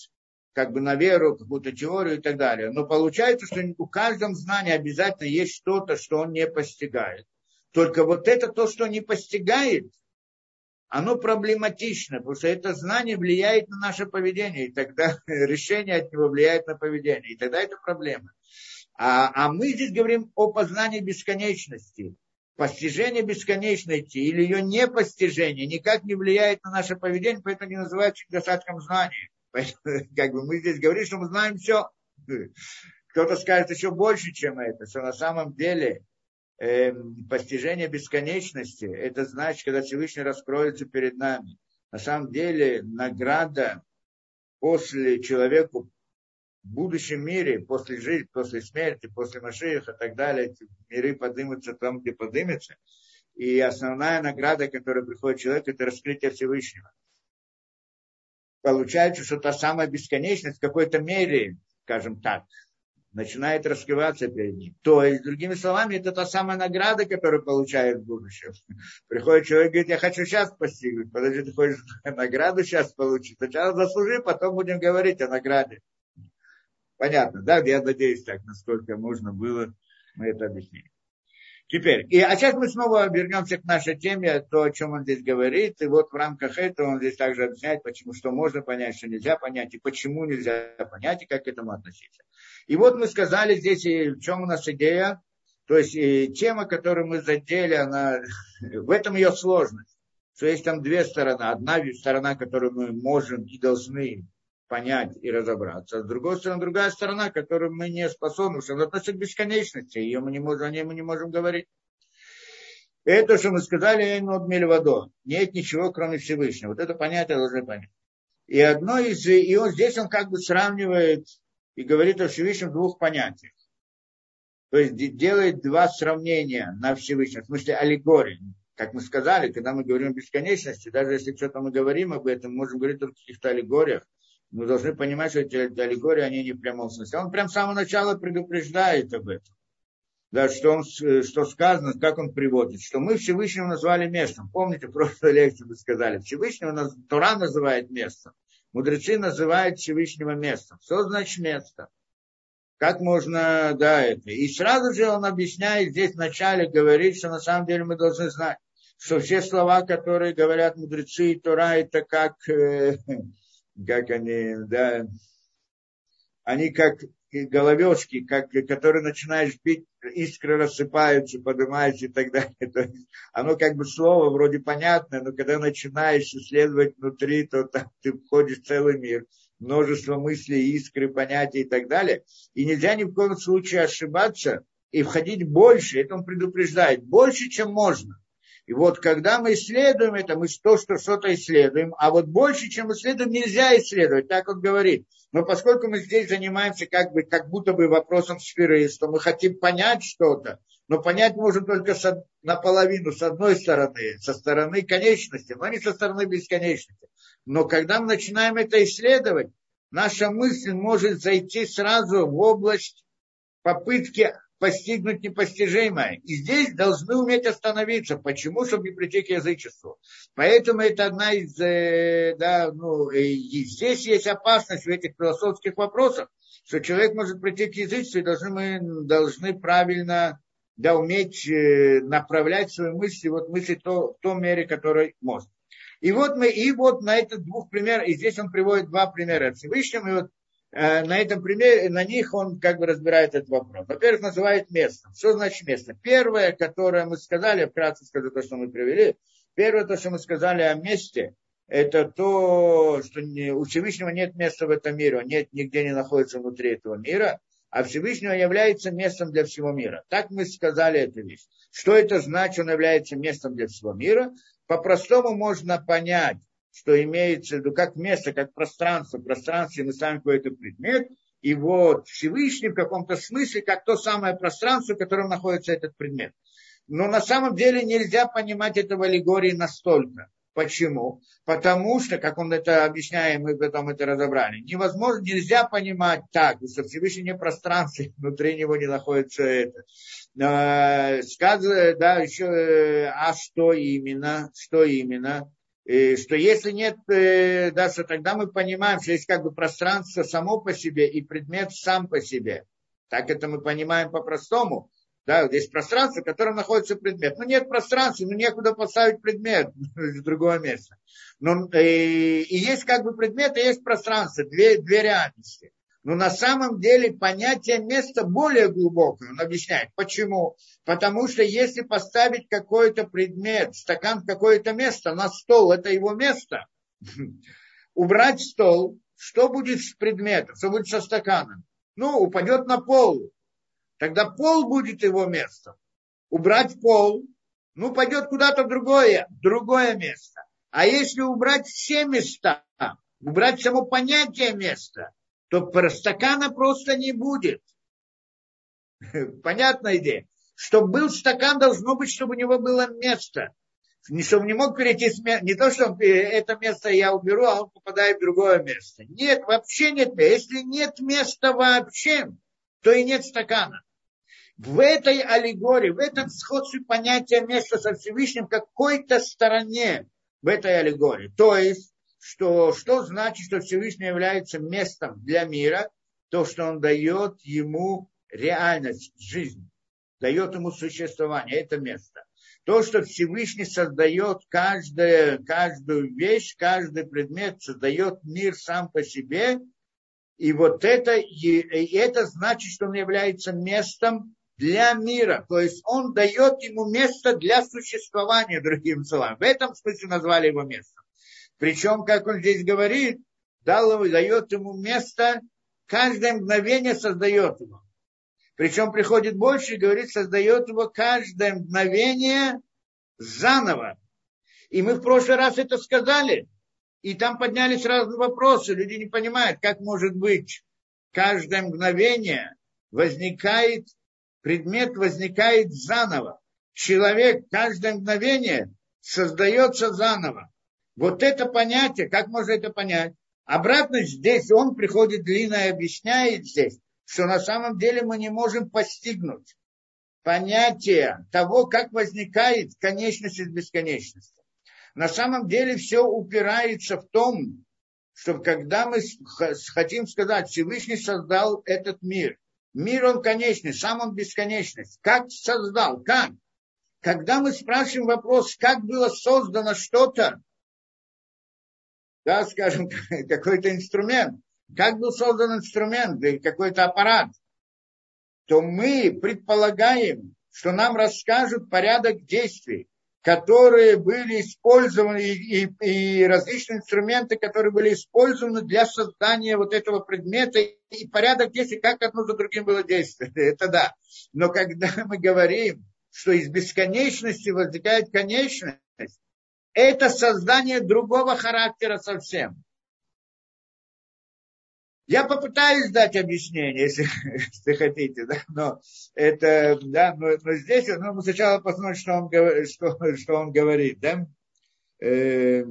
как бы на веру, какую-то теорию и так далее. Но получается, что у каждом знании обязательно есть что-то, что он не постигает. Только вот это то, что не постигает, оно проблематично, потому что это знание влияет на наше поведение, и тогда решение от него влияет на поведение, и тогда это проблема. А, а мы здесь говорим о познании бесконечности. Постижение бесконечности или ее непостижение никак не влияет на наше поведение, поэтому не называется недостатком знания. Поэтому, как бы мы здесь говорим, что мы знаем все. Кто-то скажет еще больше, чем это, что на самом деле э, постижение бесконечности, это значит, когда Всевышний раскроется перед нами. На самом деле награда после человеку в будущем мире, после жизни, после смерти, после Машииха и так далее, эти миры поднимутся там, где поднимутся. И основная награда, которая приходит человеку, это раскрытие Всевышнего. Получается, что та самая бесконечность в какой-то мере, скажем так, начинает раскрываться перед ним. То есть, другими словами, это та самая награда, которую получает в будущем. Приходит человек и говорит, я хочу сейчас постигнуть. Подожди, ты хочешь награду сейчас получить? Сначала заслужи, потом будем говорить о награде. Понятно, да? Я надеюсь, так, насколько можно было, мы это объяснили. Теперь, и, а сейчас мы снова вернемся к нашей теме, то, о чем он здесь говорит. И вот в рамках этого он здесь также объясняет, почему, что можно понять, что нельзя понять, и почему нельзя понять, и как к этому относиться. И вот мы сказали здесь, и в чем у нас идея. То есть и тема, которую мы задели, она, в этом ее сложность. Что есть там две стороны. Одна сторона, которую мы можем и должны понять и разобраться. С другой стороны, другая сторона, которую мы не способны, что она относится к бесконечности, ее мы не можем, о ней мы не можем говорить. Это, что мы сказали, над мельвадо. Нет ничего, кроме Всевышнего. Вот это понятие должны понять. И одно из, и он здесь он как бы сравнивает и говорит о Всевышнем двух понятиях. То есть делает два сравнения на Всевышнем, в смысле аллегории. Как мы сказали, когда мы говорим о бесконечности, даже если что-то мы говорим об этом, мы можем говорить о каких-то аллегориях, мы должны понимать, что эти аллегории, они не в прямом смысле. Он прям с самого начала предупреждает об этом. Да, что, он, что сказано, как он приводит, что мы Всевышнего назвали местом. Помните, в прошлой лекции мы сказали, Всевышнего Тура называет местом. Мудрецы называют Всевышнего местом. Что значит место? Как можно, да, это. И сразу же он объясняет здесь вначале, говорит, что на самом деле мы должны знать, что все слова, которые говорят мудрецы и Тора, это как э, как они, да, они как головешки, как, которые начинаешь бить, искры рассыпаются, поднимаются и так далее. То есть оно как бы слово вроде понятное, но когда начинаешь исследовать внутри, то там ты входишь в целый мир, множество мыслей, искры, понятий и так далее. И нельзя ни в коем случае ошибаться и входить больше, это он предупреждает, больше, чем можно. И вот когда мы исследуем это, мы то, что что-то исследуем, а вот больше, чем исследуем, нельзя исследовать, так он говорит. Но поскольку мы здесь занимаемся как, бы, как будто бы вопросом сферы, что мы хотим понять что-то, но понять можем только со, наполовину, с одной стороны, со стороны конечности, но не со стороны бесконечности. Но когда мы начинаем это исследовать, наша мысль может зайти сразу в область попытки постигнуть непостижимое. И здесь должны уметь остановиться. Почему? Чтобы не прийти к язычеству. Поэтому это одна из, э, да, ну, и здесь есть опасность в этих философских вопросах, что человек может прийти к язычеству, и должны мы должны правильно да, уметь э, направлять свои мысли, вот мысли то, в том мере, которой может. И вот мы, и вот на этих двух примерах, и здесь он приводит два примера Всевышнего, и вот на этом примере, на них он как бы разбирает этот вопрос. Во-первых, называет местом. Что значит место? Первое, которое мы сказали, вкратце скажу то, что мы привели. Первое, то, что мы сказали о месте, это то, что у Всевышнего нет места в этом мире, он нет, нигде не находится внутри этого мира, а Всевышнего является местом для всего мира. Так мы сказали эту вещь. Что это значит, он является местом для всего мира? По-простому можно понять, что имеется в виду как место, как пространство. Пространстве мы ставим какой-то предмет, и вот Всевышний в каком-то смысле, как то самое пространство, в котором находится этот предмет. Но на самом деле нельзя понимать это в аллегории настолько. Почему? Потому что, как он это объясняет, мы потом это разобрали, невозможно, нельзя понимать так, что Всевышний не пространство, внутри него не находится это. Э, сказано, да, еще, э, а что именно, что именно? Что если нет, э, да, что тогда мы понимаем, что есть как бы пространство само по себе и предмет сам по себе. Так это мы понимаем по-простому. Да, есть пространство, в котором находится предмет. Но нет пространства, ну некуда поставить предмет в другое место. Но, и, э, и есть как бы предмет, и есть пространство, две, две реальности. Но на самом деле понятие места более глубокое. Он объясняет, почему. Потому что если поставить какой-то предмет, стакан в какое-то место, на стол, это его место, убрать стол, что будет с предметом, что будет со стаканом? Ну, упадет на пол. Тогда пол будет его местом. Убрать пол, ну, пойдет куда-то другое, другое место. А если убрать все места, убрать само понятие места, то стакана просто не будет. Понятная идея. Чтобы был стакан, должно быть, чтобы у него было место. Не, чтобы не мог перейти с места. Не то, что э, это место я уберу, а он попадает в другое место. Нет, вообще нет места. Если нет места вообще, то и нет стакана. В этой аллегории, в этом сходстве понятия места со Всевышним какой-то стороне в этой аллегории. То есть, что, что значит, что Всевышний является местом для мира, то, что он дает ему реальность, жизнь, дает ему существование, это место. То, что Всевышний создает каждое, каждую вещь, каждый предмет, создает мир сам по себе, и вот это, и, и это значит, что он является местом для мира. То есть он дает ему место для существования, другим словами. В этом смысле назвали его местом. Причем, как он здесь говорит, дал его, дает ему место, каждое мгновение создает его. Причем приходит больше и говорит, создает его каждое мгновение заново. И мы в прошлый раз это сказали. И там поднялись разные вопросы. Люди не понимают, как может быть каждое мгновение возникает, предмет возникает заново. Человек каждое мгновение создается заново. Вот это понятие, как можно это понять? Обратно здесь он приходит длинно и объясняет здесь, что на самом деле мы не можем постигнуть понятие того, как возникает конечность из бесконечности. На самом деле все упирается в том, что когда мы хотим сказать, Всевышний создал этот мир, мир он конечный, сам он бесконечность. Как создал? Как? Когда мы спрашиваем вопрос, как было создано что-то, да, скажем, какой-то инструмент, как был создан инструмент или какой-то аппарат, то мы предполагаем, что нам расскажут порядок действий, которые были использованы, и, и, и различные инструменты, которые были использованы для создания вот этого предмета, и порядок действий, как одно за другим было действовать. Это да. Но когда мы говорим, что из бесконечности возникает конечность, это создание другого характера совсем. Я попытаюсь дать объяснение, если, если хотите, да, но это, да, но, но здесь, ну, мы сначала посмотрим, что он, что, что он говорит, да. Э,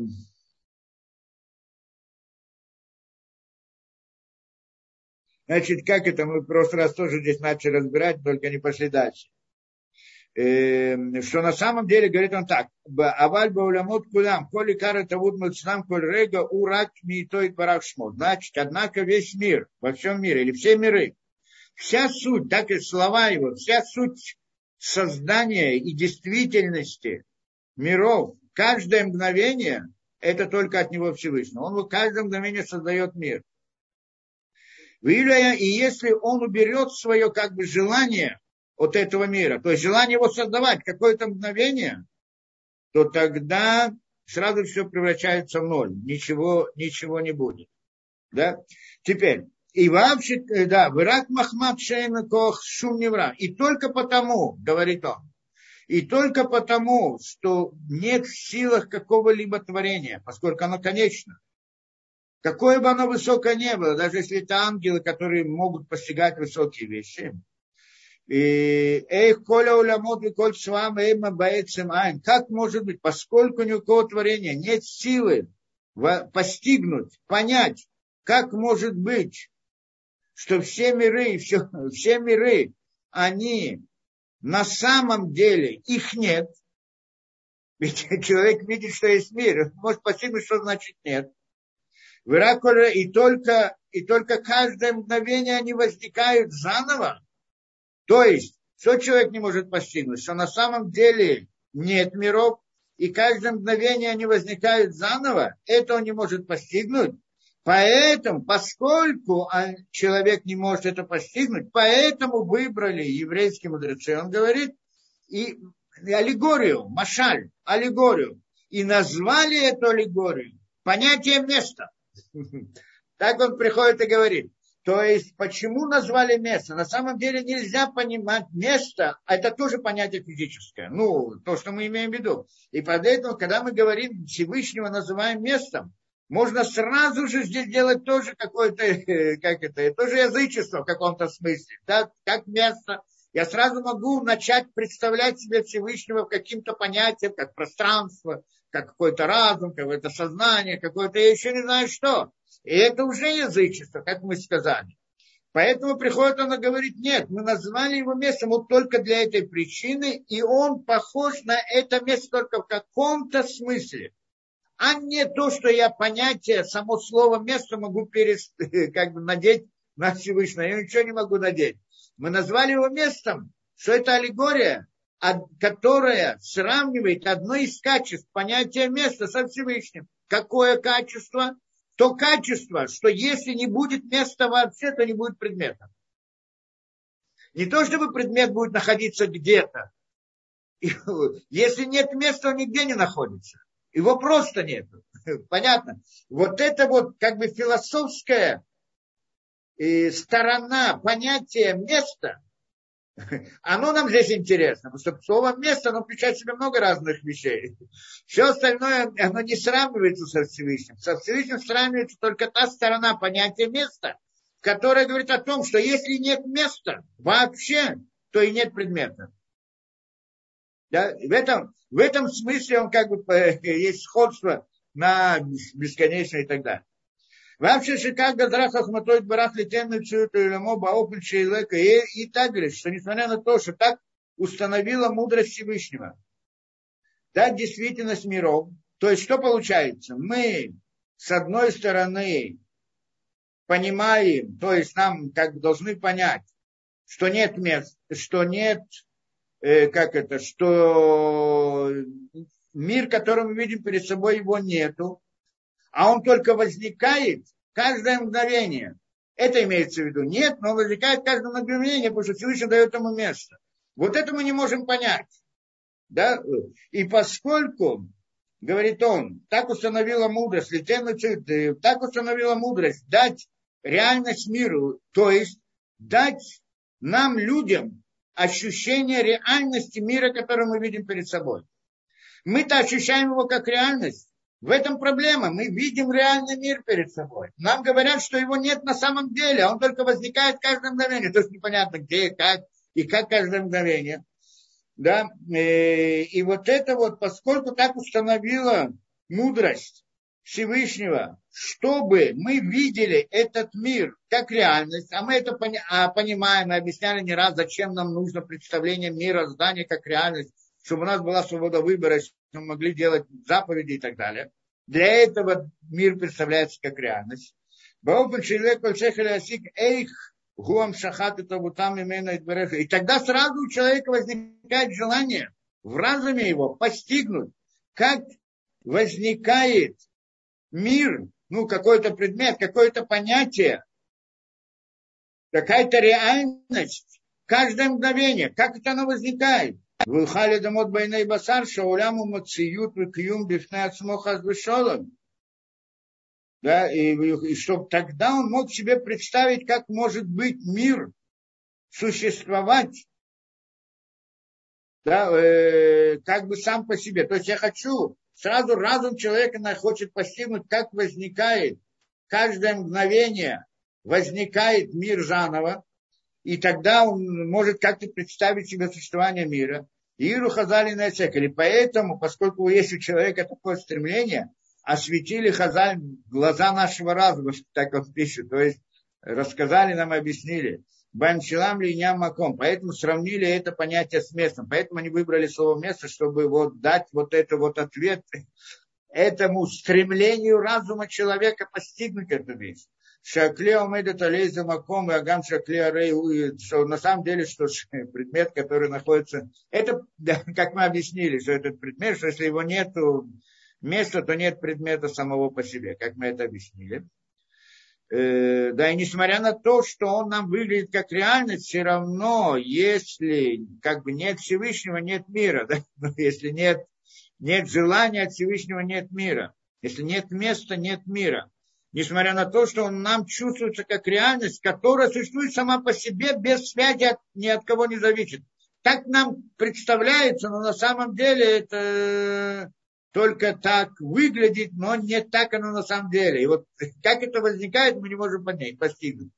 значит, как это, мы в прошлый раз тоже здесь начали разбирать, только не пошли дальше. Эм, что на самом деле говорит он так, аваль баулямот кулям, коли кара тавуд мацнам коль рега урак митой барах шмот. Значит, однако весь мир, во всем мире, или все миры, вся суть, так и слова его, вся суть создания и действительности миров, каждое мгновение, это только от него Всевышнего. Он в каждое мгновение создает мир. И если он уберет свое как бы желание от этого мира, то есть желание его создавать какое-то мгновение, то тогда сразу все превращается в ноль, ничего, ничего не будет. Да? Теперь, и вообще, э, да, враг Махмад Шейна Кох шум не враг. И только потому, говорит он, и только потому, что нет в силах какого-либо творения, поскольку оно конечно. Какое бы оно высокое не было, даже если это ангелы, которые могут постигать высокие вещи, Эх, коля улямот и коль свам эйма баэцем айн. Как может быть, поскольку ни у кого творения нет силы постигнуть, понять, как может быть, что все миры, все, все миры, они на самом деле, их нет. Ведь человек видит, что есть мир, может постигнуть, что значит нет. И только, и только каждое мгновение они возникают заново. То есть Что человек не может постигнуть? Что на самом деле нет миров, и каждое мгновение они возникают заново, это он не может постигнуть. Поэтому, поскольку человек не может это постигнуть, поэтому выбрали еврейские мудрецы, он говорит, и аллегорию, машаль, аллегорию, и назвали эту аллегорию понятие места. Так он приходит и говорит. То есть, почему назвали место? На самом деле нельзя понимать место, а это тоже понятие физическое. Ну, то, что мы имеем в виду. И поэтому, когда мы говорим Всевышнего, называем местом, можно сразу же здесь делать тоже какое-то, как это, тоже язычество в каком-то смысле, да, как место. Я сразу могу начать представлять себе Всевышнего каким-то понятием, как пространство, как какой-то разум, какое-то сознание, какое-то, я еще не знаю что. И это уже язычество, как мы сказали. Поэтому приходит он и говорит, нет, мы назвали его местом вот только для этой причины, и он похож на это место только в каком-то смысле. А не то, что я понятие, само слово место могу перес, как бы надеть на Всевышнего. Я ничего не могу надеть. Мы назвали его местом, что это аллегория, которая сравнивает одно из качеств понятия места со Всевышним. Какое качество? То качество, что если не будет места вообще, то не будет предмета. Не то, чтобы предмет будет находиться где-то. Если нет места, он нигде не находится. Его просто нет. Понятно? Вот это вот как бы философская э, сторона понятия места, оно нам здесь интересно, потому что слово место, оно включает в себя много разных вещей. Все остальное, оно не сравнивается со Всевышним. Со Всевышним сравнивается только та сторона понятия места, которая говорит о том, что если нет места вообще, то и нет предмета. Да? В, этом, в этом смысле он как бы есть сходство на бесконечное и так далее. Вообще шикар газра хахматой барах летенную цюту или моба опен шейлека. И так говорит, что несмотря на то, что так установила мудрость Всевышнего, да, действительность миров, то есть что получается? Мы, с одной стороны, понимаем, то есть нам как бы должны понять, что нет мест, что нет, э, как это, что мир, который мы видим перед собой, его нету, а он только возникает каждое мгновение. Это имеется в виду. Нет, но он возникает каждое мгновение, потому что Всевышний дает ему место. Вот это мы не можем понять. Да? И поскольку, говорит он, так установила мудрость, так установила мудрость дать реальность миру, то есть дать нам, людям, ощущение реальности мира, который мы видим перед собой. Мы-то ощущаем его как реальность, в этом проблема. Мы видим реальный мир перед собой. Нам говорят, что его нет на самом деле, а он только возникает каждое мгновение. То есть непонятно, где, как и как каждое мгновение. Да? Э, и вот это вот, поскольку так установила мудрость Всевышнего, чтобы мы видели этот мир как реальность, а мы это а понимаем, мы объясняли не раз, зачем нам нужно представление мира, здания как реальность, чтобы у нас была свобода выбора, мы могли делать заповеди и так далее. Для этого мир представляется как реальность. И тогда сразу у человека возникает желание в разуме его постигнуть, как возникает мир, ну, какой-то предмет, какое-то понятие, какая-то реальность, каждое мгновение, как это оно возникает. Вухали дамот байней басар, шауляму мациют векьюм бифней ацмоха с да, и, и чтобы тогда он мог себе представить, как может быть мир существовать, да, э, как бы сам по себе. То есть я хочу, сразу разум человека хочет постигнуть, как возникает каждое мгновение, возникает мир заново, и тогда он может как-то представить себе существование мира. Иру Хазали на И поэтому, поскольку есть у человека такое стремление, осветили Хазаль глаза нашего разума, так он пишет, то есть рассказали нам, объяснили. Банчилам ли маком. Поэтому сравнили это понятие с местом. Поэтому они выбрали слово место, чтобы вот дать вот это вот ответ этому стремлению разума человека постигнуть эту вещь Шакле умедет алейза маком и агам шакле арей, что на самом деле, что предмет, который находится, это, как мы объяснили, что этот предмет, что если его нет места, то нет предмета самого по себе, как мы это объяснили. Э, да, и несмотря на то, что он нам выглядит как реальность, все равно, если как бы нет Всевышнего, нет мира, да? Но если нет, нет желания от Всевышнего, нет мира. Если нет места, нет мира несмотря на то, что он нам чувствуется как реальность, которая существует сама по себе, без связи от, ни от кого не зависит. Так нам представляется, но на самом деле это только так выглядит, но не так оно на самом деле. И вот как это возникает, мы не можем понять, постигнуть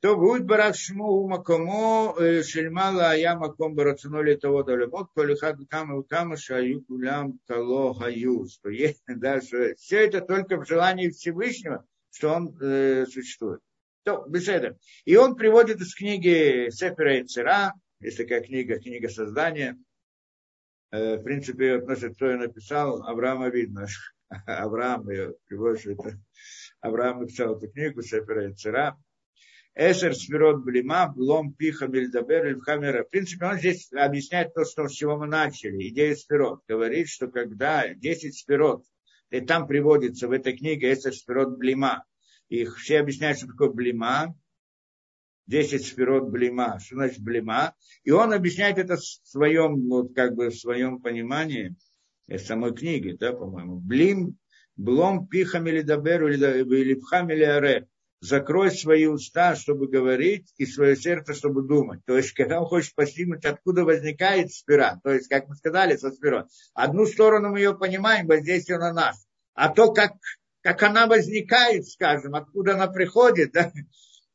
то будет барах шму макомо шельмала я маком барацуно ли того долемот, коли хад кама кама шаю кулям кало хаю. Что есть даже все это только в желании Всевышнего, что он э, существует. То, беседа. И он приводит из книги Сефера и Цера, есть такая книга, книга создания. Э, в принципе, относится, кто ее написал, Авраама видно. Авраам ее приводит, что это Авраам написал эту книгу Сефера и Цера Эшер Сферот Блима, Блом Пиха Мельдабер Ильхамера. В принципе, он здесь объясняет то, что, с чего мы начали. Идея Сферот. Говорит, что когда 10 Сферот, и там приводится в этой книге Эшер Сферот Блима, их все объясняют, что такое Блима, 10 сферот блима. Что значит блима? И он объясняет это в своем, вот как бы в своем понимании, в самой книге, да, по-моему. Блим, блом, пихам или даберу, или закрой свои уста, чтобы говорить, и свое сердце, чтобы думать. То есть, когда он хочет постигнуть, откуда возникает спира, то есть, как мы сказали, со спирой, одну сторону мы ее понимаем, воздействие на нас, а то, как, как она возникает, скажем, откуда она приходит, да,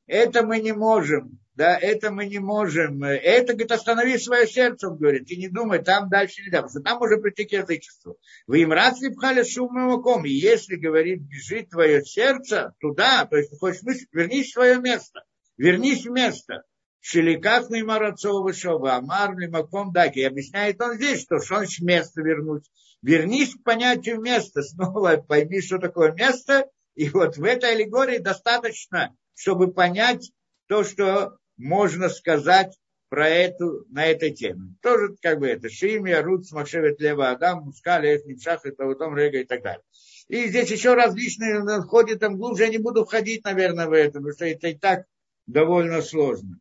это мы не можем да, это мы не можем. Это, говорит, останови свое сердце, он говорит, и не думай, там дальше нельзя, потому что там уже прийти к язычеству. Вы им раз ли пхали шумом и если, говорит, бежит твое сердце туда, то есть ты хочешь мыслить, вернись в свое место, вернись в место. Шеликах Неймарацова Вышова, Амар Лимаком Даки. И объясняет он здесь, что что значит место вернуть. Вернись к понятию места, снова пойми, что такое место, и вот в этой аллегории достаточно, чтобы понять то, что можно сказать про эту, на этой теме. Тоже как бы это Шимия, Рут, Смашевет, Лева, Адам, Мускали, Эфнимшах, это потом Рега и так далее. И здесь еще различные входят там глубже, я не буду входить, наверное, в это, потому что это и так довольно сложно.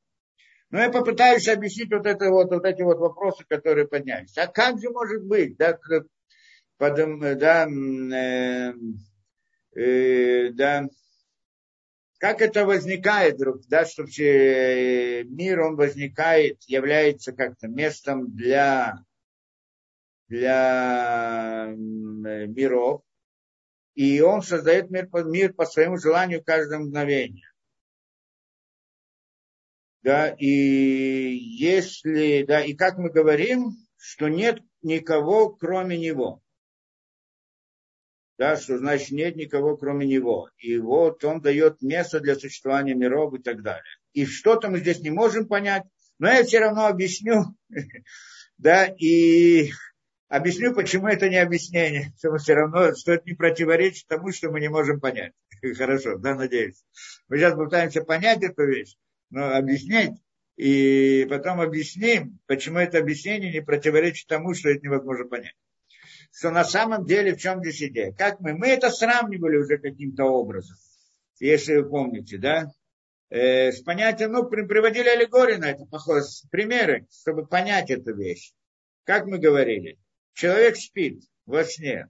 Но я попытаюсь объяснить вот, это вот, вот эти вот вопросы, которые поднялись. А как же может быть, да, потом, да, э, э, да, как это возникает, друг, да, что мир, он возникает, является как-то местом для, для миров, и он создает мир, мир по своему желанию каждое мгновение. Да, и если, да, и как мы говорим, что нет никого, кроме него да, что значит нет никого кроме него. И вот он дает место для существования миров и так далее. И что-то мы здесь не можем понять, но я все равно объясню, да, и объясню, почему это не объяснение, что все равно, что это не противоречит тому, что мы не можем понять. Хорошо, да, надеюсь. Мы сейчас пытаемся понять эту вещь, но объяснять, и потом объясним, почему это объяснение не противоречит тому, что это невозможно понять что на самом деле в чем здесь идея. Как мы, мы это сравнивали уже каким-то образом, если вы помните, да, э, с понятием, ну, приводили аллегории на это, похоже, примеры, чтобы понять эту вещь. Как мы говорили, человек спит во сне,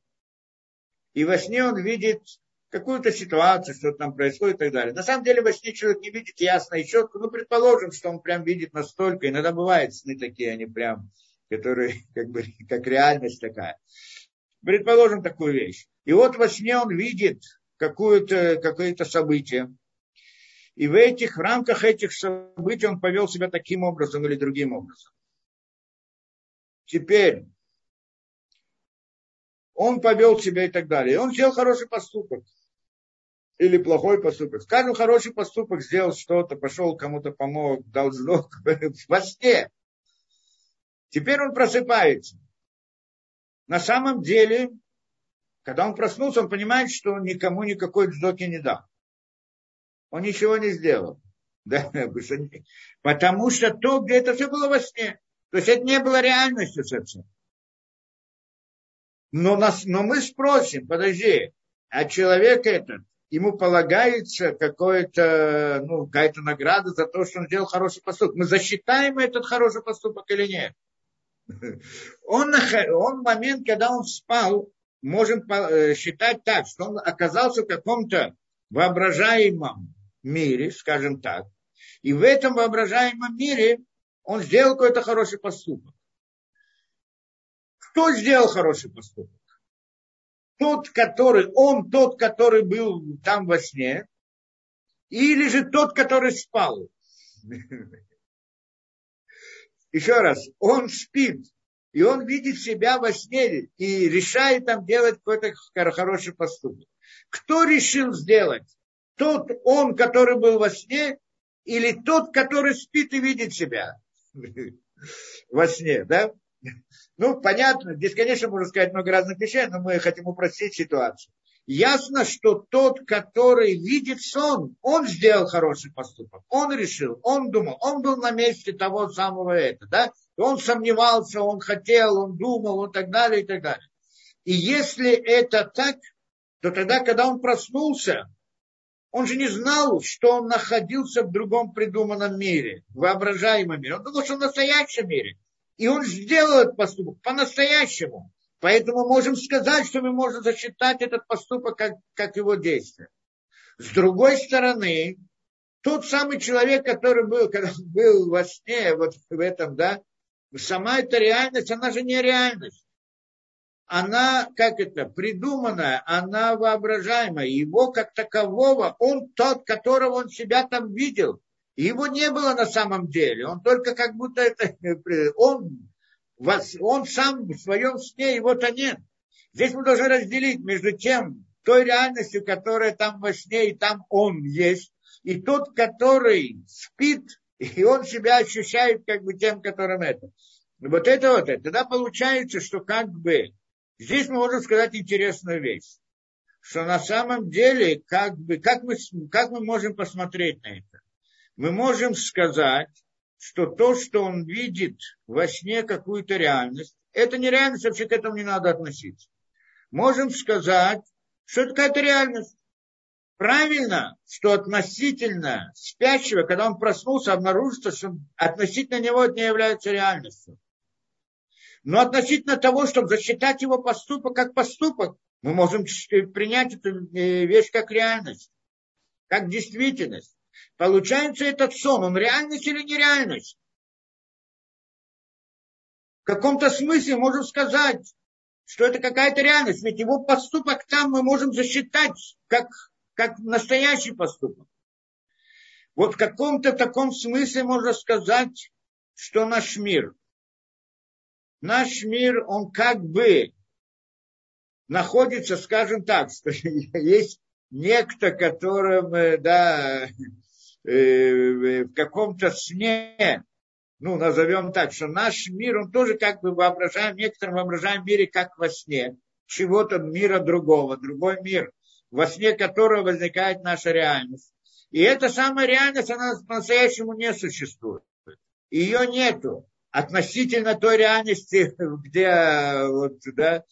и во сне он видит какую-то ситуацию, что там происходит и так далее. На самом деле во сне человек не видит ясно и четко, ну, предположим, что он прям видит настолько, иногда бывают сны такие, они прям, которые как бы, как реальность такая. Предположим такую вещь. И вот во сне он видит какое-то какое событие. И в этих в рамках этих событий он повел себя таким образом или другим образом. Теперь он повел себя и так далее. И он сделал хороший поступок. Или плохой поступок. Скажем, хороший поступок, сделал что-то, пошел кому-то помог, дал знак во сне. Теперь он просыпается. На самом деле, когда он проснулся, он понимает, что он никому никакой дзоки не дал. Он ничего не сделал. Да? Потому что то, где это все было во сне. То есть это не было реальностью совсем. Но, нас, но мы спросим, подожди, а человек этот, ему полагается какое-то, ну, какая-то награда за то, что он сделал хороший поступок. Мы засчитаем этот хороший поступок или нет? Он, он момент, когда он спал, можем э, считать так, что он оказался в каком-то воображаемом мире, скажем так, и в этом воображаемом мире он сделал какой-то хороший поступок. Кто сделал хороший поступок? Тот, который, он тот, который был там во сне, или же тот, который спал. Еще раз, он спит, и он видит себя во сне и решает там делать какой-то хороший поступок. Кто решил сделать? Тот он, который был во сне, или тот, который спит и видит себя во сне, да? Ну, понятно, здесь, конечно, можно сказать много разных вещей, но мы хотим упростить ситуацию. Ясно, что тот, который видит сон, он сделал хороший поступок, он решил, он думал, он был на месте того самого это, да? Он сомневался, он хотел, он думал, он так далее и так далее. И если это так, то тогда, когда он проснулся, он же не знал, что он находился в другом придуманном мире, воображаемом мире. Он думал, что в настоящем мире. И он сделал этот поступок по-настоящему. Поэтому можем сказать, что мы можем засчитать этот поступок как, как его действие. С другой стороны, тот самый человек, который был, когда был во сне, вот в этом, да, сама эта реальность, она же не реальность она, как это, придуманная, она воображаемая. Его как такового, он тот, которого он себя там видел. Его не было на самом деле. Он только как будто это, он, он сам в своем сне, его-то нет. Здесь мы должны разделить между тем, той реальностью, которая там во сне, и там он есть, и тот, который спит, и он себя ощущает как бы тем, которым это. Вот это вот, тогда получается, что как бы Здесь мы можем сказать интересную вещь, что на самом деле, как, бы, как, мы, как мы можем посмотреть на это? Мы можем сказать, что то, что он видит во сне какую-то реальность, это не реальность, вообще к этому не надо относиться. Можем сказать, что это какая-то реальность. Правильно, что относительно спящего, когда он проснулся, обнаружится, что относительно него это не является реальностью. Но относительно того, чтобы засчитать его поступок как поступок, мы можем принять эту э, вещь как реальность, как действительность. Получается этот сон, он реальность или нереальность? В каком-то смысле можем сказать, что это какая-то реальность, ведь его поступок там мы можем засчитать как, как настоящий поступок. Вот в каком-то таком смысле можно сказать, что наш мир – наш мир, он как бы находится, скажем так, что есть некто, которым, да, э, в каком-то сне, ну, назовем так, что наш мир, он тоже как бы воображаем, некоторым воображаем мире как во сне, чего-то мира другого, другой мир, во сне которого возникает наша реальность. И эта самая реальность, она по-настоящему не существует. Ее нету относительно той реальности, где вот, да,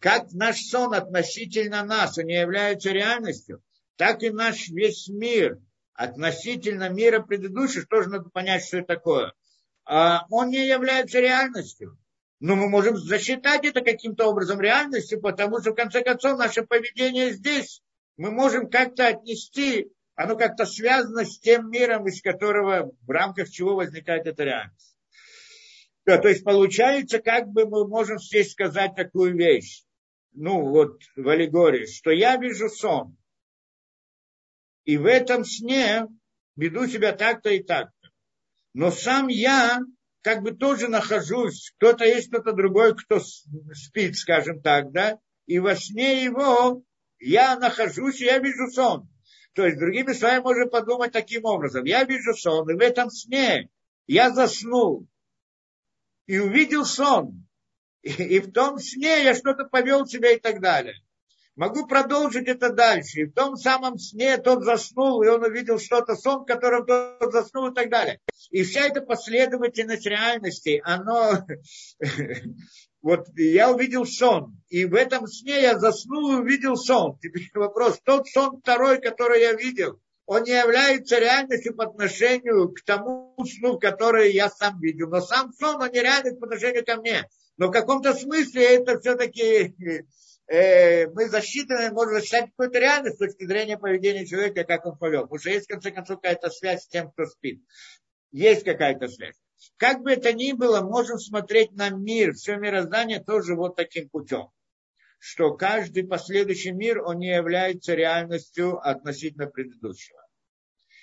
как наш сон относительно нас, он не является реальностью, так и наш весь мир относительно мира предыдущего, тоже надо понять, что это такое. А он не является реальностью. Но мы можем засчитать это каким-то образом реальностью, потому что, в конце концов, наше поведение здесь мы можем как-то отнести, оно как-то связано с тем миром, из которого, в рамках чего возникает эта реальность. Да, то есть получается, как бы мы можем здесь сказать такую вещь, ну вот в аллегории, что я вижу сон, и в этом сне веду себя так-то и так-то. Но сам я как бы тоже нахожусь, кто-то есть кто-то другой, кто спит, скажем так, да, и во сне его я нахожусь, и я вижу сон. То есть, другими словами, можно подумать таким образом. Я вижу сон, и в этом сне я заснул и увидел сон. И, и в том сне я что-то повел себя и так далее. Могу продолжить это дальше. И в том самом сне тот заснул, и он увидел что-то, сон, в котором тот заснул и так далее. И вся эта последовательность реальности, оно... Вот я увидел сон, и в этом сне я заснул и увидел сон. Теперь вопрос, тот сон второй, который я видел, он не является реальностью по отношению к тому сну, который я сам видел. Но сам сон, он не реальность по отношению ко мне. Но в каком-то смысле это все-таки мы засчитаны, можно засчитать какую-то реальность с точки зрения поведения человека, как он повел. Потому что есть, в конце концов, какая-то связь с тем, кто спит. Есть какая-то связь. Как бы это ни было, можем смотреть на мир, все мироздание тоже вот таким путем. Что каждый последующий мир, он не является реальностью относительно предыдущего.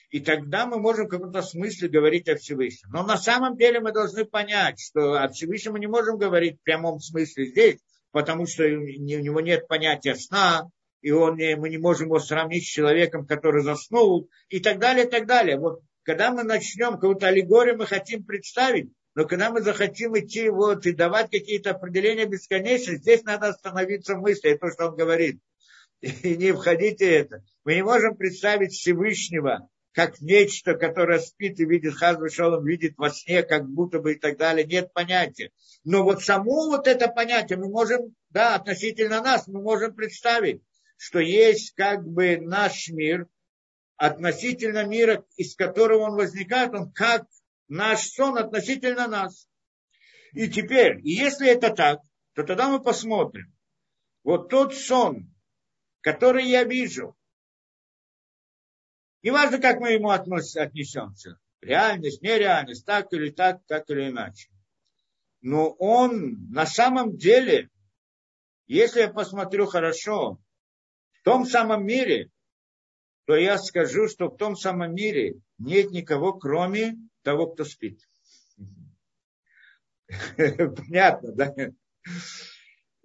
И тогда мы можем в каком-то смысле говорить о Всевышнем. Но на самом деле мы должны понять, что о Всевышнем мы не можем говорить в прямом смысле здесь, потому что у него нет понятия сна, и он не, мы не можем его сравнить с человеком, который заснул, и так далее, и так далее. Вот когда мы начнем какую-то аллегорию, мы хотим представить, но когда мы захотим идти вот и давать какие-то определения бесконечности, здесь надо остановиться в мысли, то, что он говорит. И не входите это. Мы не можем представить Всевышнего как нечто, которое спит и видит Хазбу Шалом, видит во сне, как будто бы и так далее. Нет понятия. Но вот само вот это понятие мы можем, да, относительно нас, мы можем представить, что есть как бы наш мир, относительно мира, из которого он возникает, он как наш сон относительно нас. И теперь, если это так, то тогда мы посмотрим. Вот тот сон, который я вижу, Неважно, как мы ему относимся, отнесемся. Реальность, нереальность, так или так, так или иначе. Но он на самом деле, если я посмотрю хорошо, в том самом мире, то я скажу, что в том самом мире нет никого, кроме того, кто спит. Понятно, да?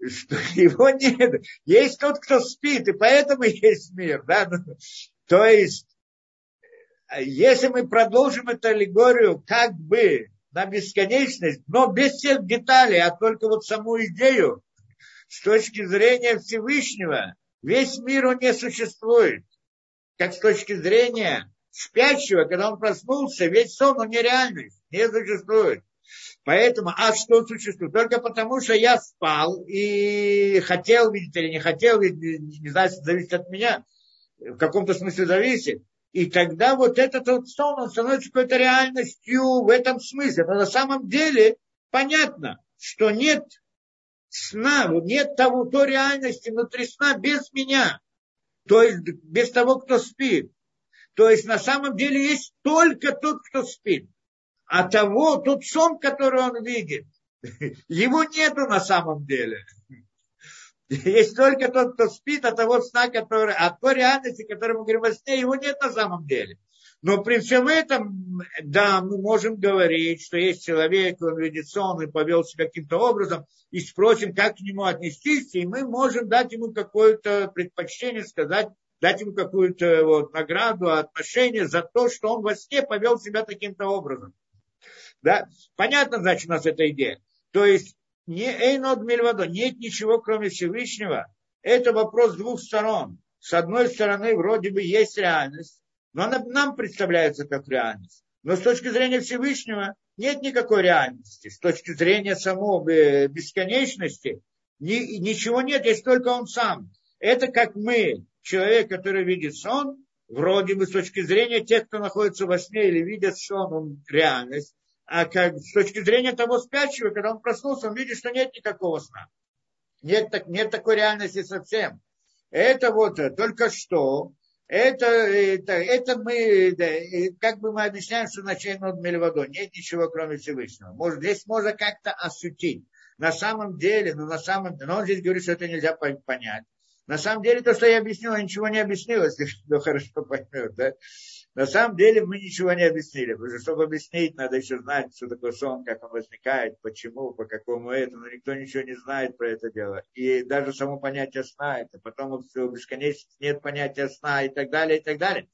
Что его нет. Есть тот, кто спит, и поэтому есть мир. Да? То есть если мы продолжим эту аллегорию как бы на бесконечность, но без всех деталей, а только вот саму идею, с точки зрения Всевышнего, весь мир он не существует. Как с точки зрения спящего, когда он проснулся, весь сон он нереальный, не существует. Поэтому, а что существует? Только потому, что я спал и хотел видеть или не хотел видеть, не знаю, зависит от меня, в каком-то смысле зависит. И тогда вот этот сон, он становится какой-то реальностью в этом смысле. Но на самом деле понятно, что нет сна, нет того, той реальности внутри сна без меня. То есть без того, кто спит. То есть на самом деле есть только тот, кто спит. А того, тот сон, который он видит, его нету на самом деле. Есть только тот, кто спит от того сна, который, от той реальности, которую мы говорим о сне, его нет на самом деле. Но при всем этом, да, мы можем говорить, что есть человек, он видит сон и повел себя каким-то образом, и спросим, как к нему отнестись, и мы можем дать ему какое-то предпочтение, сказать, дать ему какую-то вот, награду, отношение за то, что он во сне повел себя таким-то образом. Да? Понятно, значит, у нас эта идея. То есть не Эйнод Мильвадо, нет ничего, кроме Всевышнего. Это вопрос двух сторон. С одной стороны, вроде бы есть реальность, но она нам представляется как реальность. Но с точки зрения Всевышнего нет никакой реальности. С точки зрения самой бесконечности ни, ничего нет, есть только он сам. Это как мы, человек, который видит сон, вроде бы с точки зрения тех, кто находится во сне или видит сон, он реальность а как, с точки зрения того спящего, когда он проснулся, он видит, что нет никакого сна. Нет, так, нет такой реальности совсем. Это вот э, только что, это, это, это мы, да, как бы мы объясняем, что значение над Мельвадо. Нет ничего, кроме Всевышнего. Может, здесь можно как-то ощутить. На самом деле, ну на самом но он здесь говорит, что это нельзя понять. На самом деле, то, что я объяснил, ничего не объяснил, если кто хорошо поймет. Да? На самом деле мы ничего не объяснили, потому что чтобы объяснить, надо еще знать, что такое сон, как он возникает, почему, по какому это, но никто ничего не знает про это дело. И даже само понятие сна, это потом у бесконечности нет понятия сна и так далее, и так далее.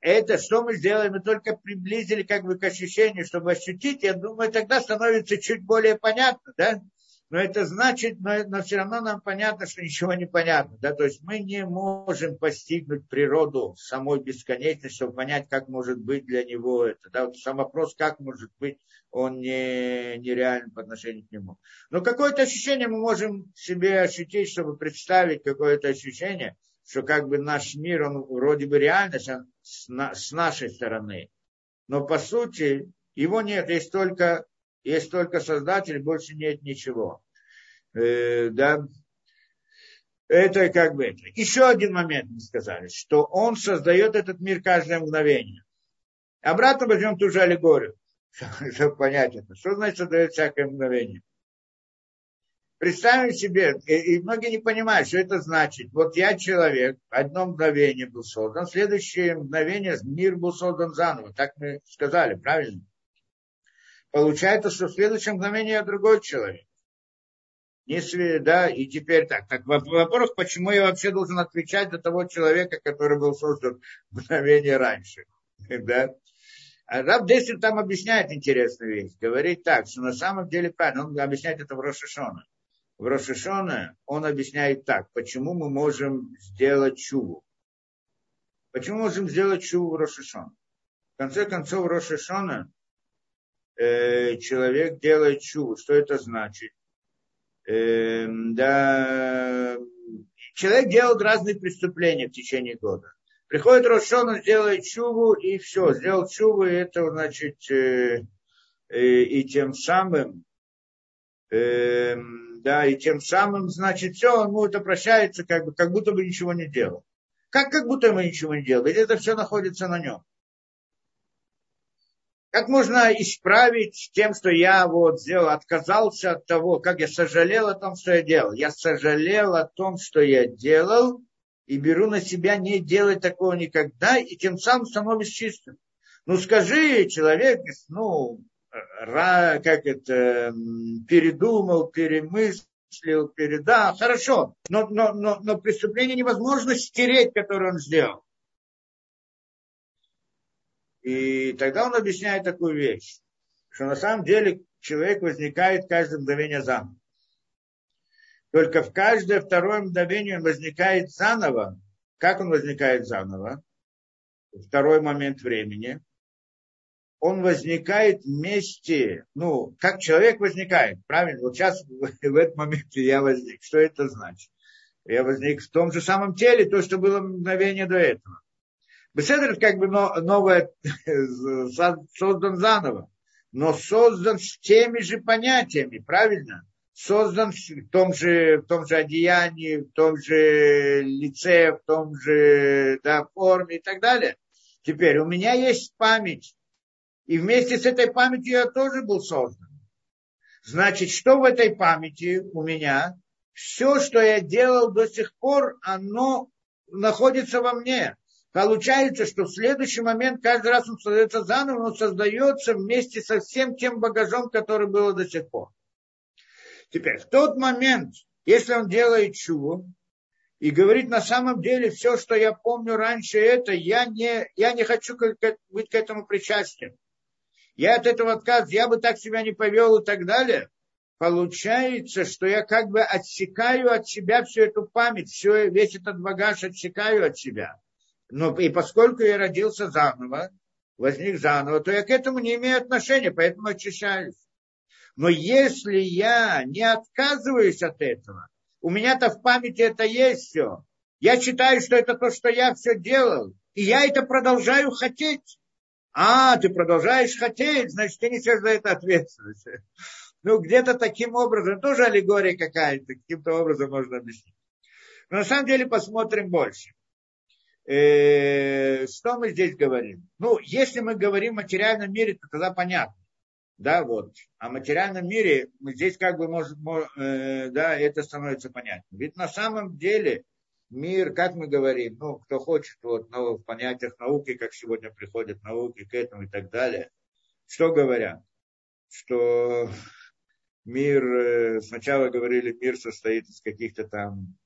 Это что мы сделали? Мы только приблизили как бы к ощущению, чтобы ощутить, я думаю, тогда становится чуть более понятно, да? Но это значит, но, но все равно нам понятно, что ничего не понятно. Да? То есть мы не можем постигнуть природу самой бесконечности, чтобы понять, как может быть для него это. Да? Вот сам вопрос, как может быть, он не, нереален по отношению к нему. Но какое-то ощущение мы можем себе ощутить, чтобы представить какое-то ощущение, что как бы наш мир, он вроде бы реальность он с, на, с нашей стороны. Но по сути его нет, есть только есть только Создатель, больше нет ничего. Э, да. Это как бы это. Еще один момент мы сказали, что он создает этот мир каждое мгновение. Обратно возьмем ту же аллегорию, чтобы понять это. Что значит создает всякое мгновение? Представим себе, и, многие не понимают, что это значит. Вот я человек, одно мгновение был создан, следующее мгновение мир был создан заново. Так мы сказали, правильно? Получается, что в следующем мгновении я другой человек. Если, да, и теперь так. Так, во-первых, почему я вообще должен отвечать за того человека, который был создан мгновение раньше? Да? А Раб Дессер там объясняет интересную вещь. Говорит так, что на самом деле правильно, он объясняет это в Рошишона. В Рошишона он объясняет так, почему мы можем сделать чуву. Почему мы можем сделать чуву в Рошишона? В конце концов, Рошишона э, человек делает чуву. Что это значит? Э, да, человек делает разные преступления в течение года. Приходит Рошон, он делает чуву, и все, сделал чуву, и это значит, э, э, и тем самым, э, да, и тем самым, значит, все, он ему это прощается, как, бы, как будто бы ничего не делал. Как, как будто ему ничего не делал, ведь это все находится на нем. Как можно исправить тем, что я вот сделал, отказался от того, как я сожалел о том, что я делал. Я сожалел о том, что я делал, и беру на себя не делать такого никогда, и тем самым становлюсь чистым. Ну скажи, человек, ну, как это, передумал, перемыслил, переда, хорошо, но, но, но, но преступление невозможно стереть, которое он сделал. И тогда он объясняет такую вещь, что на самом деле человек возникает каждое мгновение заново. Только в каждое второе мгновение он возникает заново. Как он возникает заново? Второй момент времени. Он возникает вместе, ну, как человек возникает, правильно? Вот сейчас в этот момент я возник. Что это значит? Я возник в том же самом теле, то, что было мгновение до этого. Беседер как бы новое, создан заново, но создан с теми же понятиями, правильно? Создан в том же, в том же одеянии, в том же лице, в том же да, форме и так далее. Теперь у меня есть память, и вместе с этой памятью я тоже был создан. Значит, что в этой памяти у меня? Все, что я делал до сих пор, оно находится во мне. Получается, что в следующий момент каждый раз он создается заново, он создается вместе со всем тем багажом, который было до сих пор. Теперь, в тот момент, если он делает чуву и говорит, на самом деле, все, что я помню раньше, это я не, я не хочу быть к этому причастен. Я от этого отказываюсь, я бы так себя не повел и так далее. Получается, что я как бы отсекаю от себя всю эту память, все, весь этот багаж отсекаю от себя. Но и поскольку я родился заново, возник заново, то я к этому не имею отношения, поэтому очищаюсь. Но если я не отказываюсь от этого, у меня-то в памяти это есть все. Я считаю, что это то, что я все делал. И я это продолжаю хотеть. А, ты продолжаешь хотеть, значит, ты несешь за это ответственность. Ну, где-то таким образом, тоже аллегория какая-то, каким-то образом можно объяснить. Но на самом деле посмотрим больше что мы здесь говорим? Ну, если мы говорим о материальном мире, то тогда понятно. Да, вот. О материальном мире мы здесь как бы может, э, да, это становится понятно. Ведь на самом деле мир, как мы говорим, ну, кто хочет вот, ну, в понятиях науки, как сегодня приходят науки к этому и так далее, что говорят? Что мир, э, сначала говорили, мир состоит из каких-то там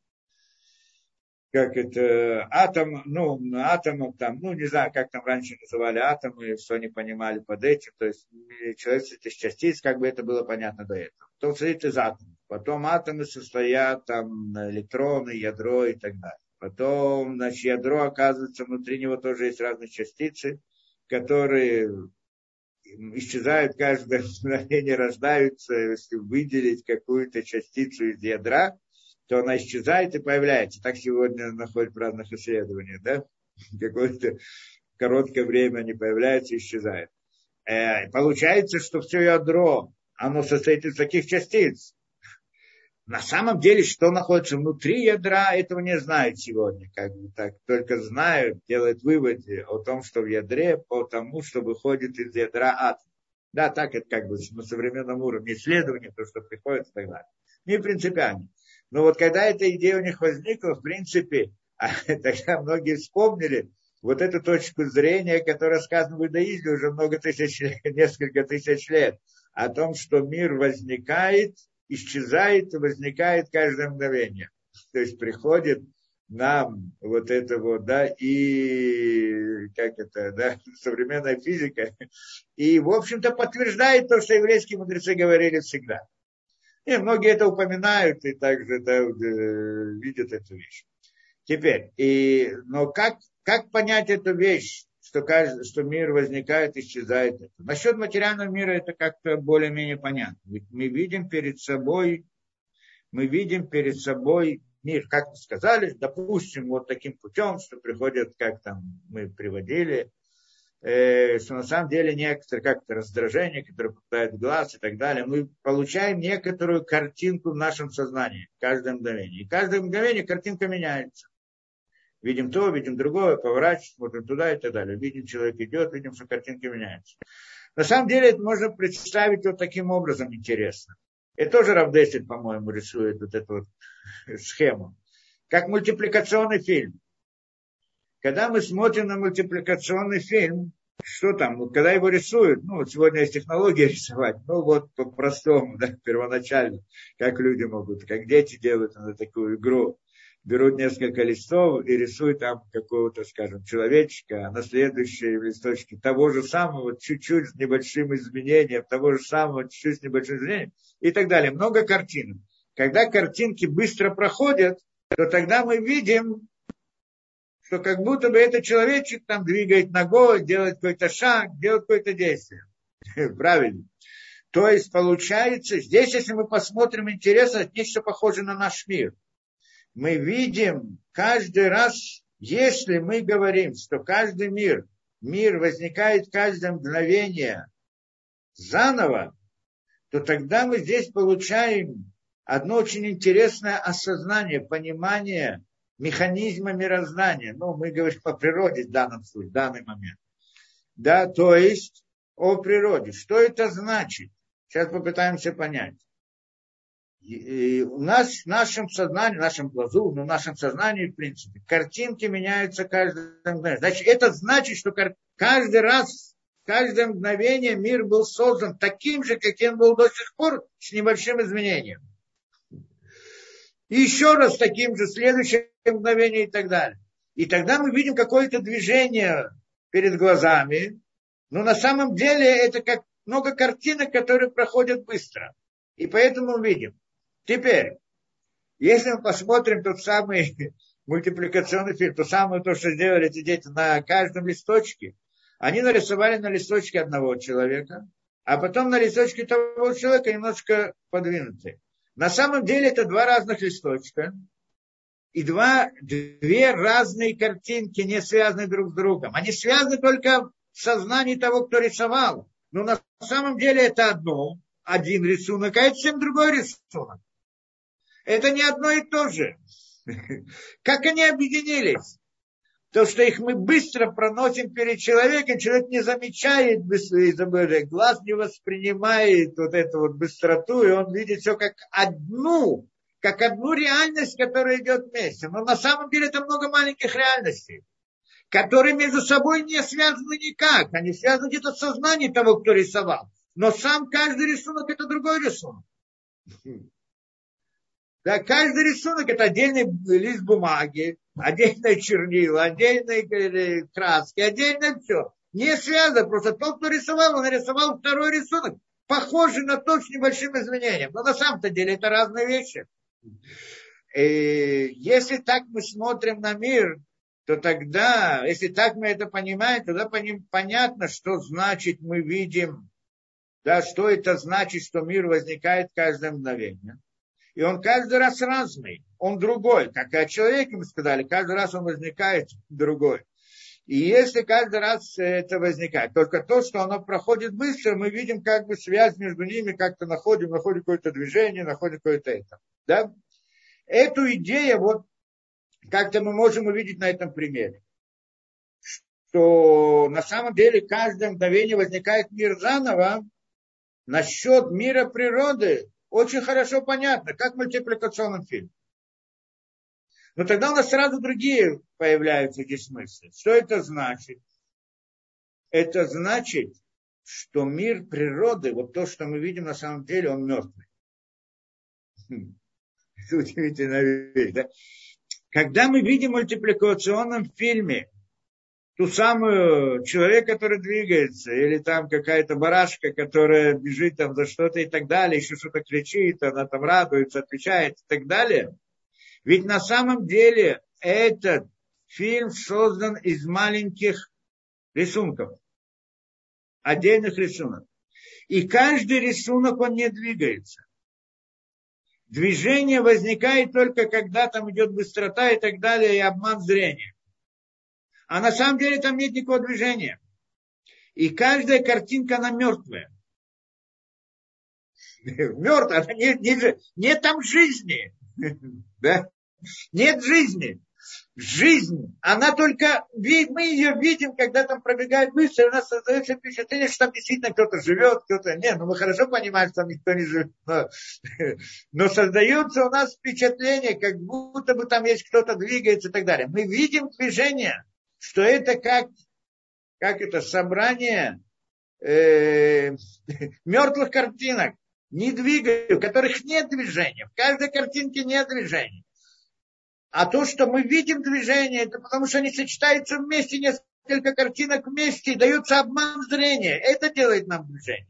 как это, атом, ну, атомов там, ну, не знаю, как там раньше называли атомы, что они понимали под этим, то есть человечество из частиц, как бы это было понятно до этого. То состоит из атомов. Потом атомы состоят там электроны, ядро и так далее. Потом, значит, ядро оказывается, внутри него тоже есть разные частицы, которые исчезают каждое мгновение, рождаются, если выделить какую-то частицу из ядра, то она исчезает и появляется. Так сегодня находят в разных исследованиях, да? Какое-то короткое время они появляются и исчезают. Э, получается, что все ядро, оно состоит из таких частиц. На самом деле, что находится внутри ядра, этого не знают сегодня. Как бы так, только знают, делают выводы о том, что в ядре, по тому, что выходит из ядра атом. Да, так это как бы на современном уровне исследования, то, что приходит и так далее. Не принципиально. Но вот когда эта идея у них возникла, в принципе, тогда многие вспомнили вот эту точку зрения, которая сказана в иудаизме уже много тысяч, несколько тысяч лет, о том, что мир возникает, исчезает и возникает каждое мгновение. То есть приходит нам вот это вот, да, и как это, да, современная физика, и, в общем-то, подтверждает то, что еврейские мудрецы говорили всегда. И многие это упоминают и также да, э, видят эту вещь. Теперь, и, но как, как понять эту вещь, что, каждый, что мир возникает, исчезает? Это? Насчет материального мира это как-то более-менее понятно. Ведь мы видим перед собой, мы видим перед собой мир, как мы сказали, допустим, вот таким путем, что приходят, как там мы приводили, что на самом деле некоторые как-то раздражение, которое попадает в глаз и так далее, мы получаем некоторую картинку в нашем сознании каждое мгновение. И каждое мгновение картинка меняется. Видим то, видим другое, поворачиваем, смотрим туда и так далее. Видим, человек идет, видим, что картинка меняется. На самом деле это можно представить вот таким образом интересно. Это тоже Равдесин, по-моему, рисует вот эту вот схему. Как мультипликационный фильм когда мы смотрим на мультипликационный фильм, что там, когда его рисуют, ну, сегодня есть технология рисовать, ну, вот по-простому, да, первоначально, как люди могут, как дети делают на такую игру, берут несколько листов и рисуют там какого-то, скажем, человечка, а на следующей листочке того же самого, чуть-чуть с небольшим изменением, того же самого, чуть-чуть с небольшим изменением и так далее. Много картинок. Когда картинки быстро проходят, то тогда мы видим что как будто бы этот человечек там двигает ногой, делает какой-то шаг, делает какое-то действие. Правильно. То есть получается, здесь, если мы посмотрим интересно, это нечто похоже на наш мир. Мы видим каждый раз, если мы говорим, что каждый мир, мир возникает каждое мгновение заново, то тогда мы здесь получаем одно очень интересное осознание, понимание механизма мироздания. Ну, мы говорим о природе в данном случае, в данный момент. Да, то есть о природе. Что это значит? Сейчас попытаемся понять. И у нас в нашем сознании, в нашем глазу, ну, в нашем сознании, в принципе, картинки меняются каждое мгновение. Значит, это значит, что каждый раз, каждое мгновение мир был создан таким же, каким был до сих пор, с небольшим изменением. И еще раз таким же следующее мгновение и так далее. И тогда мы видим какое-то движение перед глазами, но на самом деле это как много картинок, которые проходят быстро. И поэтому мы видим. Теперь, если мы посмотрим тот самый мультипликационный фильм, то самое то, что сделали эти дети на каждом листочке, они нарисовали на листочке одного человека, а потом на листочке того человека немножко подвинутые. На самом деле это два разных листочка и два, две разные картинки, не связаны друг с другом. Они связаны только в сознании того, кто рисовал. Но на самом деле это одно, один рисунок, а это совсем другой рисунок. Это не одно и то же. Как они объединились? То, что их мы быстро проносим перед человеком, человек не замечает глаз не воспринимает вот эту вот быстроту, и он видит все как одну, как одну реальность, которая идет вместе. Но на самом деле это много маленьких реальностей, которые между собой не связаны никак. Они связаны где-то в сознании того, кто рисовал. Но сам каждый рисунок это другой рисунок. Да, каждый рисунок это отдельный лист бумаги, отдельные чернила, отдельные э, краски, отдельно все. Не связано, просто тот, кто рисовал, он нарисовал второй рисунок. похожи на то с небольшим изменением. Но на самом-то деле это разные вещи. И если так мы смотрим на мир, то тогда, если так мы это понимаем, тогда понятно, что значит мы видим, да, что это значит, что мир возникает каждое мгновение. И он каждый раз разный, он другой. Как о человеке мы сказали, каждый раз он возникает другой. И если каждый раз это возникает, только то, что оно проходит быстро, мы видим как бы связь между ними, как-то находим, находим какое-то движение, находим какое-то это. Да? Эту идею вот как-то мы можем увидеть на этом примере. Что на самом деле каждое мгновение возникает мир заново. Насчет мира природы очень хорошо понятно, как в мультипликационном фильме. Но тогда у нас сразу другие появляются здесь мысли. Что это значит? Это значит, что мир природы, вот то, что мы видим на самом деле, он мертвый. Хм. Это удивительная вещь, да? Когда мы видим в мультипликационном фильме ту самую человек, который двигается, или там какая-то барашка, которая бежит там за что-то и так далее, еще что-то кричит, она там радуется, отвечает и так далее – ведь на самом деле этот фильм создан из маленьких рисунков, отдельных рисунок. И каждый рисунок, он не двигается. Движение возникает только когда там идет быстрота и так далее, и обман зрения. А на самом деле там нет никакого движения. И каждая картинка, она мертвая. Мертвая, нет, нет, нет там жизни. Да? Нет жизни. Жизнь, она только, мы ее видим, когда там пробегает быстро, у нас создается впечатление, что там действительно кто-то живет, кто-то нет. Ну, мы хорошо понимаем, что там никто не живет. Но, но создается у нас впечатление, как будто бы там есть кто-то двигается и так далее. Мы видим движение, что это как, как это, собрание э, мертвых картинок, не двигаю, в которых нет движения. В каждой картинке нет движения. А то, что мы видим движение, это потому что они сочетаются вместе, несколько картинок вместе, и дается обман зрения. Это делает нам движение.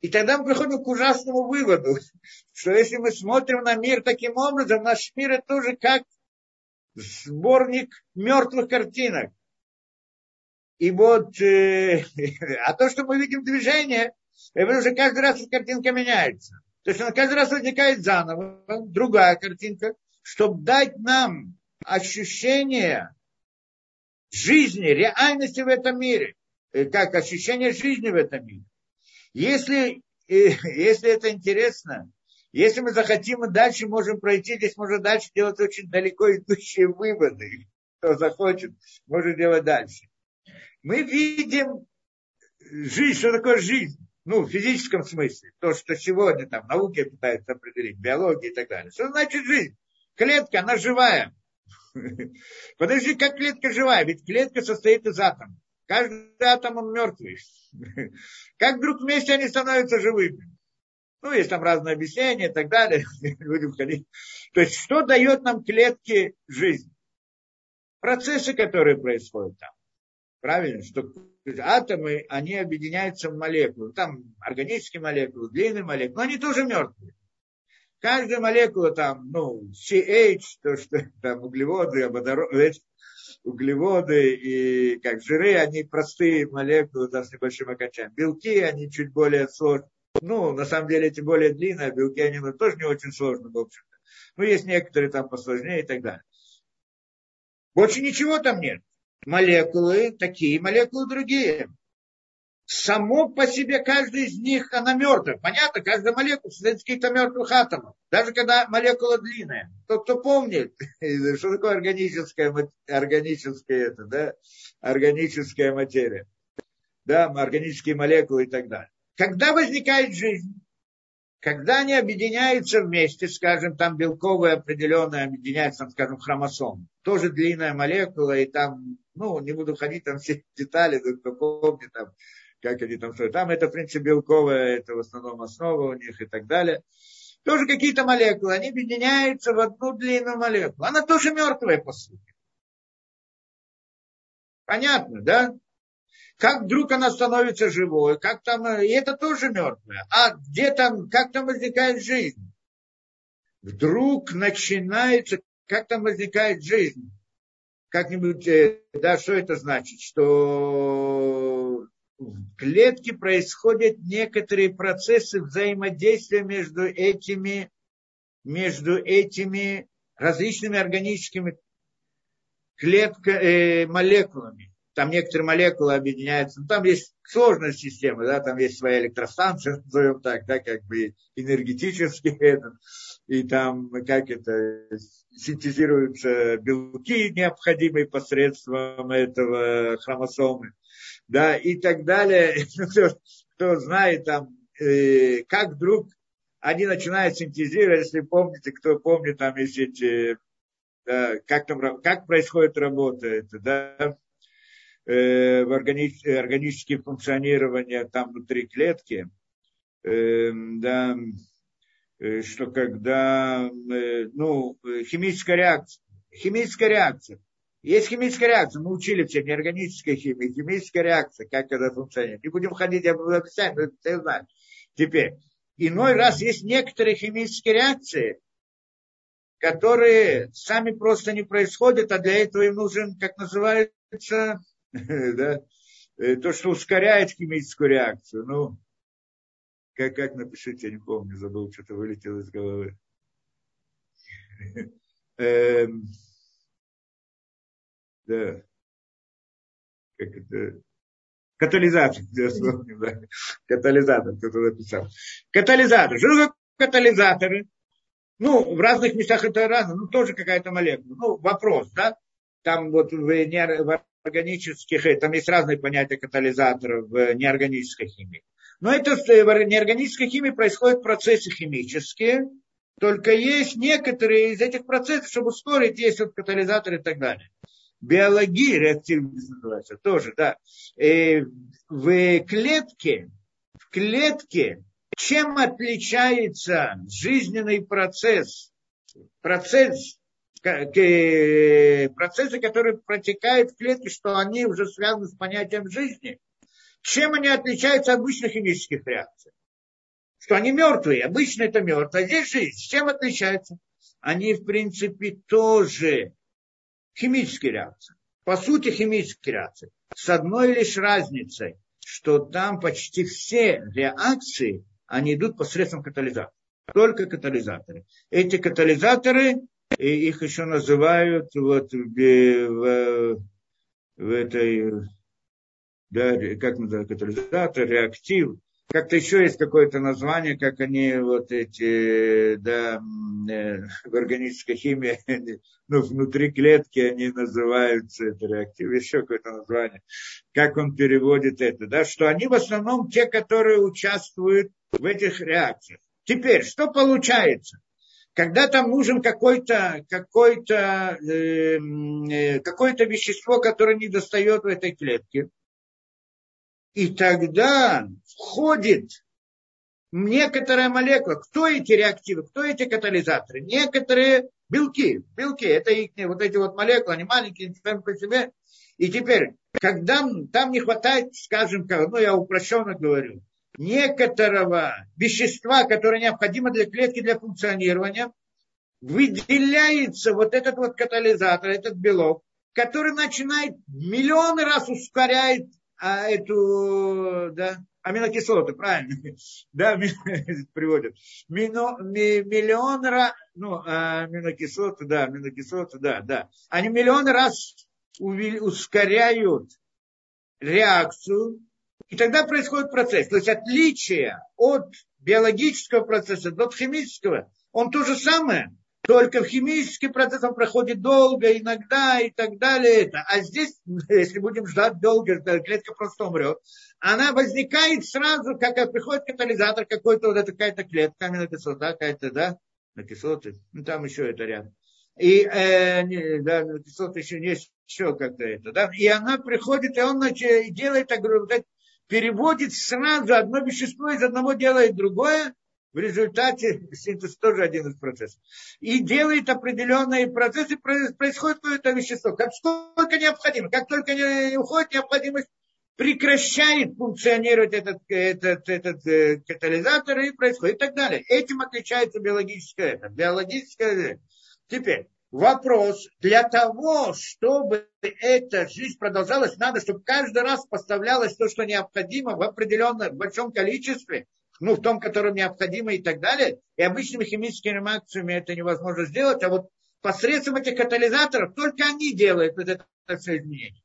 И тогда мы приходим к ужасному выводу, что если мы смотрим на мир таким образом, наш мир это тоже как сборник мертвых картинок. И вот, э, а то, что мы видим движение, это уже каждый раз картинка меняется. То есть она каждый раз возникает заново, другая картинка, чтобы дать нам ощущение жизни, реальности в этом мире. Как ощущение жизни в этом мире. Если, если это интересно, если мы захотим, мы дальше можем пройти, здесь можно дальше делать очень далеко идущие выводы. Кто захочет, может делать дальше. Мы видим жизнь, что такое жизнь. Ну, в физическом смысле. То, что сегодня там науки пытаются определить, биология и так далее. Что значит жизнь? Клетка, она живая. Подожди, как клетка живая? Ведь клетка состоит из атомов. Каждый атом он мертвый. Как вдруг вместе они становятся живыми? Ну, есть там разные объяснения и так далее. То есть, что дает нам клетке жизнь? Процессы, которые происходят там. Правильно? Что атомы, они объединяются в молекулы. Там органические молекулы, длинные молекулы, но они тоже мертвые. Каждая молекула там, ну, CH, то, что там углеводы, водороды, углеводы и как жиры, они простые молекулы, да, с небольшим окончанием. Белки, они чуть более сложные. Ну, на самом деле, эти более длинные, а белки, они ну, тоже не очень сложные, в общем-то. Ну, есть некоторые там посложнее и так далее. Больше ничего там нет. Молекулы такие, молекулы другие само по себе каждый из них, она мертвая. Понятно, каждая молекула состоит из каких-то мертвых атомов. Даже когда молекула длинная. Тот, кто помнит, что такое органическая, органическая, это, да, органическая материя. Да, органические молекулы и так далее. Когда возникает жизнь? Когда они объединяются вместе, скажем, там белковые определенные объединяются, скажем, хромосом. Тоже длинная молекула, и там, ну, не буду ходить там все детали, кто помнит, там, как они там строят. Там это, в принципе, белковая, это в основном основа у них и так далее. Тоже какие-то молекулы, они объединяются в одну длинную молекулу. Она тоже мертвая, по сути. Понятно, да? Как вдруг она становится живой, как там, и это тоже мертвое. А где там, как там возникает жизнь? Вдруг начинается, как там возникает жизнь? Как-нибудь, э, да, что это значит? Что в клетке происходят некоторые процессы взаимодействия между этими, между этими различными органическими клетка, э, молекулами там некоторые молекулы объединяются, ну, там есть сложная система, да, там есть своя электростанция, назовем так, да, как бы энергетически это, и там как это, синтезируются белки, необходимые посредством этого хромосомы, да, и так далее. Кто, кто знает там, э, как вдруг они начинают синтезировать, если помните, кто помнит, там есть эти, да, как, там, как происходит работа, это, да, э, в органи- органические функционирования там внутри клетки, э, да, э, что когда, э, ну, химическая реакция, химическая реакция, есть химическая реакция, мы учили все, неорганическая химия, химическая реакция, как это функционирует. Не будем ходить, я буду описать, но все знают. Теперь, иной раз есть некоторые химические реакции, которые сами просто не происходят, а для этого им нужен, как называется, да, э, то, что ускоряет химическую реакцию. Ну, как, как напишите, я не помню, забыл, что-то вылетело из головы. Эм, да. Как это? Катализатор, да. Катализатор, кто-то написал. Катализатор. Что такое катализаторы? Ну, в разных местах это разное, ну, тоже какая-то молекула. Ну, вопрос, да? Там вот в, в органических, э, там есть разные понятия катализаторов в неорганической химии. Но это э, в неорганической химии происходят процессы химические, только есть некоторые из этих процессов, чтобы ускорить, есть вот катализаторы и так далее. Биология, реактивность называется, тоже, да. И э, в клетке, в клетке, чем отличается жизненный процесс, процесс процессы, которые протекают в клетке, что они уже связаны с понятием жизни. Чем они отличаются от обычных химических реакций? Что они мертвые, обычно это мертвые, а здесь жизнь. Чем отличаются? Они, в принципе, тоже химические реакции. По сути, химические реакции. С одной лишь разницей, что там почти все реакции, они идут посредством катализатора. Только катализаторы. Эти катализаторы и их еще называют вот в, в, этой, да, как называют, катализатор, реактив. Как-то еще есть какое-то название, как они вот эти, да, э, в органической химии, ну, внутри клетки они называются, это реактив, еще какое-то название. Как он переводит это, да, что они в основном те, которые участвуют в этих реакциях. Теперь, что получается? Когда там нужен какой-то какой то э, э, какое-то вещество, которое не достает в этой клетке. И тогда входит некоторая молекула. Кто эти реактивы, кто эти катализаторы? Некоторые белки. Белки, это их, вот эти вот молекулы, они маленькие, сами по себе. И теперь, когда там не хватает, скажем, ну я упрощенно говорю, некоторого вещества, которое необходимо для клетки для функционирования, выделяется вот этот вот катализатор, этот белок, который начинает миллионы раз ускоряет а, эту да, аминокислоты, правильно, да, приводят. Мино, ми, миллион раз, ну, аминокислоты, да, аминокислоты, да, да. Они миллион раз ускоряют реакцию и тогда происходит процесс. То есть отличие от биологического процесса до химического, он то же самое, только в химический процесс он проходит долго, иногда и так далее. Это. А здесь, если будем ждать долго, клетка просто умрет. Она возникает сразу, как приходит катализатор какой-то, вот эта какая-то клетка, аминокислота какая-то, да, на кислоты, ну там еще это рядом. И э, не, да, кислоты еще есть, еще как-то это, да, и она приходит, и он значит, делает, так, переводит сразу одно вещество из одного делает другое, в результате синтез тоже один из процессов. И делает определенные процессы, происходит какое-то вещество. Как сколько необходимо. Как только не уходит необходимость, прекращает функционировать этот, этот, этот э, катализатор и происходит и так далее. Этим отличается биологическое это. Биологическое. Теперь, вопрос, для того, чтобы эта жизнь продолжалась, надо, чтобы каждый раз поставлялось то, что необходимо в определенном большом количестве, ну, в том, котором необходимо и так далее. И обычными химическими реакциями это невозможно сделать, а вот посредством этих катализаторов только они делают вот это изменение.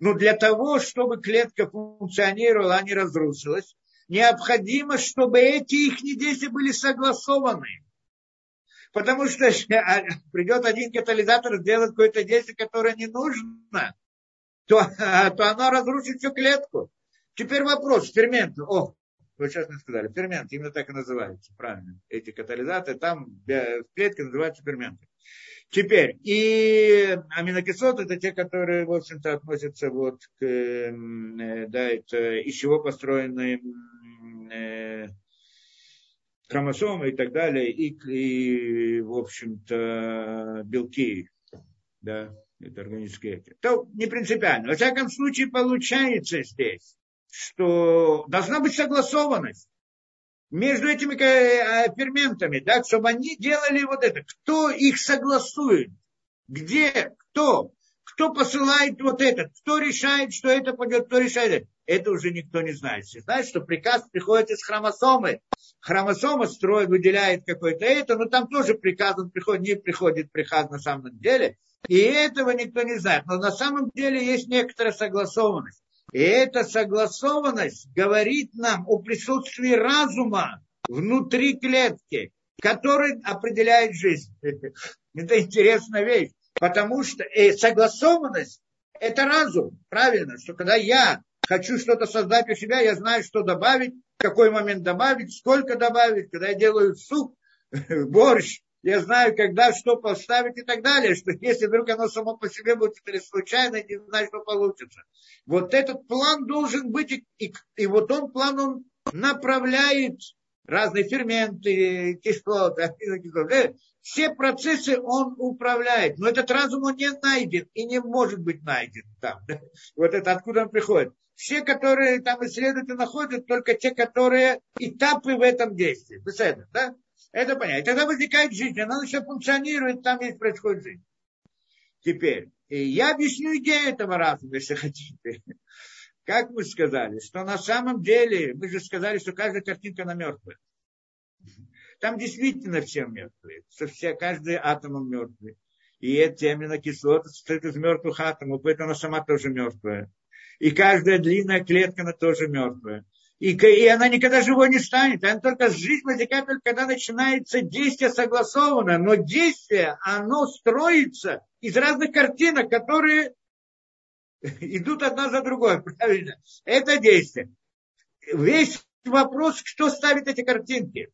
Но для того, чтобы клетка функционировала, а не разрушилась, необходимо, чтобы эти их действия были согласованы. Потому что а, придет один катализатор сделать какое-то действие, которое не нужно, то, то оно разрушит всю клетку. Теперь вопрос, фермент. О, вы сейчас мне сказали, фермент, именно так и называется, правильно. Эти катализаторы, там в клетке называются ферменты. Теперь, и аминокислоты это те, которые, в общем-то, относятся вот к, э, да, это из чего построены э, хромосомы и так далее, и, и в общем-то, белки, да, это органические эти. То не принципиально. Во всяком случае, получается здесь, что должна быть согласованность между этими э, ферментами, да, чтобы они делали вот это. Кто их согласует? Где? Кто? Кто посылает вот это? Кто решает, что это пойдет? Кто решает? Это уже никто не знает. Все знают, что приказ приходит из хромосомы. Хромосома строит, выделяет какой-то это, но там тоже приказ, он приходит, не приходит приказ на самом деле. И этого никто не знает. Но на самом деле есть некоторая согласованность. И эта согласованность говорит нам о присутствии разума внутри клетки, который определяет жизнь. Это интересная вещь. Потому что э, согласованность – это разум. Правильно, что когда я хочу что-то создать у себя, я знаю, что добавить, в какой момент добавить, сколько добавить. Когда я делаю суп, борщ, я знаю, когда что поставить и так далее, что если вдруг оно само по себе будет или случайно, не знаю, что получится. Вот этот план должен быть, и, и, и вот он план, он направляет разные ферменты, кислоты, аминокислоты. Все процессы он управляет. Но этот разум он не найден и не может быть найден там. Вот это откуда он приходит. Все, которые там исследователи находят, только те, которые этапы в этом действии. Беседа, да? Это понятно. И тогда возникает жизнь, она еще функционирует, там есть происходит жизнь. Теперь, я объясню идею этого разума, если хотите. Как мы сказали, что на самом деле, мы же сказали, что каждая картинка на мертвая. Там действительно все мертвые, что все, каждый атом мертвый. И эти аминокислоты состоят из мертвых атомов, поэтому она сама тоже мертвая. И каждая длинная клетка, она тоже мертвая. И, и она никогда живой не станет. Она только жизнь возникает только когда начинается действие согласованное. Но действие, оно строится из разных картинок, которые идут одна за другой. Правильно? Это действие. Весь вопрос, кто ставит эти картинки.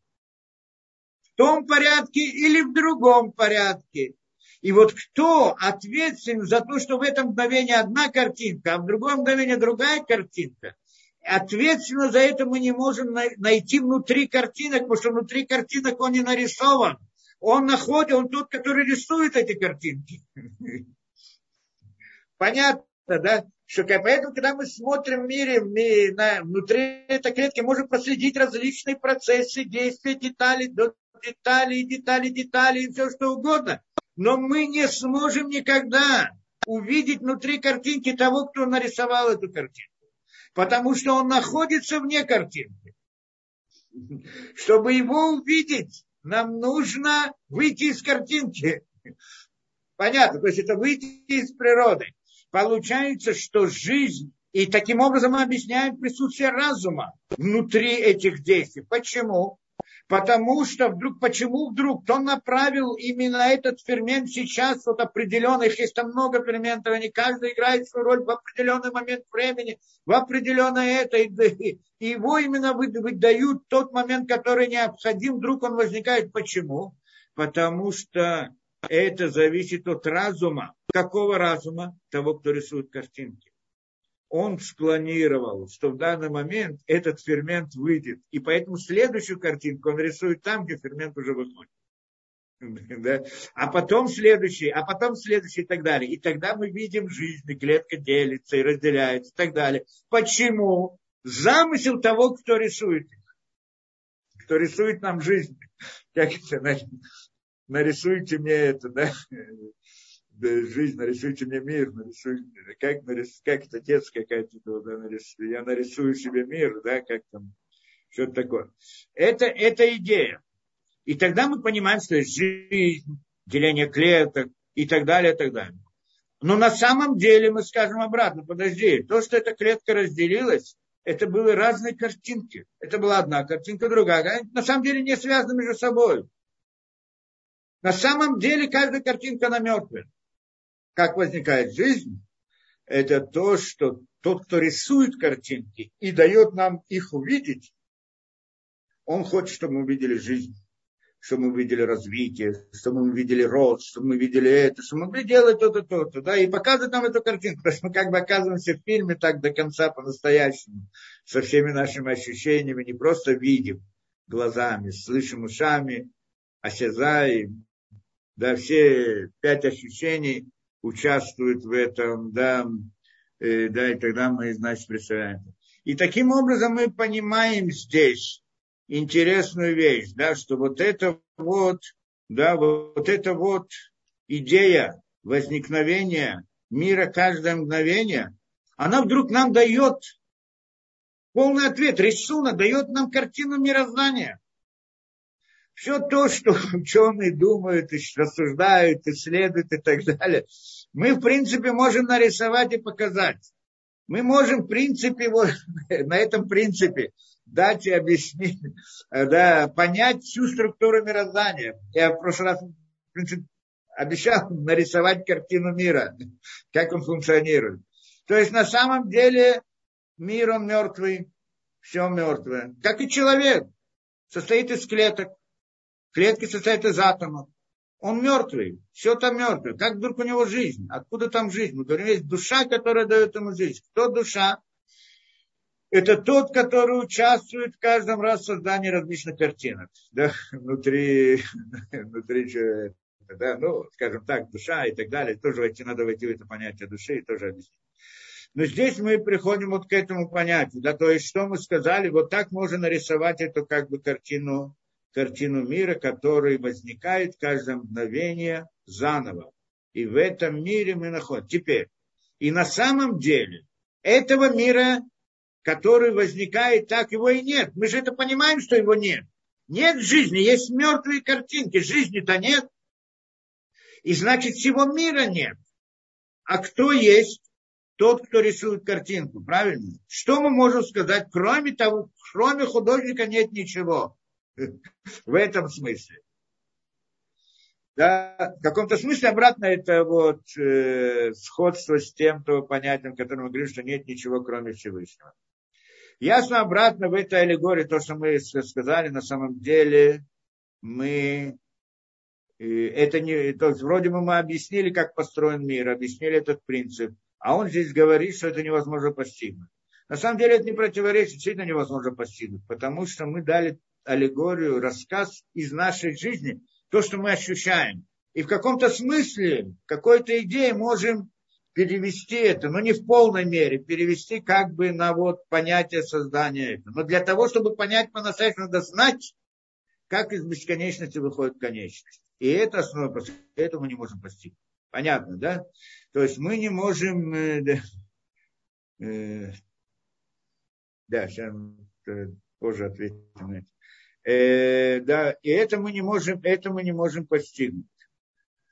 В том порядке или в другом порядке. И вот кто ответственен за то, что в этом мгновении одна картинка, а в другом мгновении другая картинка – ответственно за это мы не можем найти внутри картинок, потому что внутри картинок он не нарисован. Он находит, он тот, который рисует эти картинки. Понятно, да? Что поэтому, когда мы смотрим в мире, мы на, внутри этой клетки можем проследить различные процессы, действия, детали, до деталей, детали, детали и все что угодно. Но мы не сможем никогда увидеть внутри картинки того, кто нарисовал эту картинку потому что он находится вне картинки. Чтобы его увидеть, нам нужно выйти из картинки. Понятно, то есть это выйти из природы. Получается, что жизнь, и таким образом мы объясняем присутствие разума внутри этих действий. Почему? Потому что вдруг, почему вдруг? Кто направил именно этот фермент сейчас, вот определенных, есть там много ферментов, они каждый играет свою роль в определенный момент времени, в определенное это, и его именно выдают тот момент, который необходим, вдруг он возникает. Почему? Потому что это зависит от разума. Какого разума? Того, кто рисует картинки он спланировал, что в данный момент этот фермент выйдет. И поэтому следующую картинку он рисует там, где фермент уже выходит. Да? А потом следующий, а потом следующий и так далее. И тогда мы видим жизнь, и клетка делится и разделяется и так далее. Почему? Замысел того, кто рисует их. Кто рисует нам жизнь. Как это, нарисуйте мне это, да? Жизнь, нарисуйте мне мир, нарисуйте, как, нарис, как это детская какая-то, да, нарис, я нарисую себе мир, да, как там, что-то такое. Это, это идея. И тогда мы понимаем, что есть жизнь, деление клеток и так далее, и так далее. Но на самом деле мы скажем обратно, подожди, то, что эта клетка разделилась, это были разные картинки. Это была одна картинка, другая. Они на самом деле не связаны между собой. На самом деле каждая картинка, она мертвая. Как возникает жизнь? Это то, что тот, кто рисует картинки и дает нам их увидеть, он хочет, чтобы мы увидели жизнь чтобы мы увидели развитие, чтобы мы увидели рост, чтобы мы видели это, чтобы мы могли делать то-то, то-то, да, и показывать нам эту картинку, потому что мы как бы оказываемся в фильме так до конца по-настоящему, со всеми нашими ощущениями, не просто видим глазами, слышим ушами, осязаем, да, все пять ощущений участвуют в этом, да, э, да, и тогда мы, значит, представляем. И таким образом мы понимаем здесь, интересную вещь, да, что вот это вот, да, вот это вот идея возникновения мира каждое мгновение, она вдруг нам дает полный ответ, рисунок, дает нам картину мироздания. Все то, что ученые думают, рассуждают, исследуют и так далее, мы, в принципе, можем нарисовать и показать. Мы можем, в принципе, вот, на этом принципе дать и объяснить, э, да, понять всю структуру мироздания. Я в прошлый раз, в принципе, обещал нарисовать картину мира, как он функционирует. То есть на самом деле мир, он мертвый, все мертвое. Как и человек, состоит из клеток. Клетки состоят из атомов. Он мертвый, все там мертвое. Как вдруг у него жизнь? Откуда там жизнь? Мы говорим, есть душа, которая дает ему жизнь. Кто душа? это тот, который участвует в каждом раз в создании различных картинок, да, внутри, внутри да, ну, скажем так, душа и так далее, тоже войти, надо войти в это понятие души и тоже объяснить. Но здесь мы приходим вот к этому понятию, да, то есть, что мы сказали, вот так можно нарисовать эту как бы картину, картину мира, который возникает каждое мгновение заново. И в этом мире мы находим. Теперь, и на самом деле этого мира который возникает, так его и нет. Мы же это понимаем, что его нет. Нет жизни, есть мертвые картинки, жизни-то нет. И значит, всего мира нет. А кто есть? Тот, кто рисует картинку, правильно? Что мы можем сказать? Кроме того, кроме художника нет ничего. В этом смысле. Да, в каком-то смысле обратно это вот э, сходство с тем то понятием, которым мы говорим, что нет ничего, кроме Всевышнего. Ясно обратно в этой аллегории, то, что мы сказали, на самом деле мы это не, то есть вроде бы мы объяснили, как построен мир, объяснили этот принцип, а он здесь говорит, что это невозможно постигнуть. На самом деле это не противоречит, действительно невозможно постигнуть, потому что мы дали аллегорию, рассказ из нашей жизни, то, что мы ощущаем. И в каком-то смысле, какой-то идее можем перевести это, но не в полной мере, перевести как бы на вот понятие создания этого. Но для того, чтобы понять по-настоящему, надо знать, как из бесконечности выходит конечность. И это основа, после этого мы не можем постигнуть. Понятно, да? То есть мы не можем... Э, э, да сейчас э, позже ответим на это. Э, да, и это мы не можем, это мы не можем постигнуть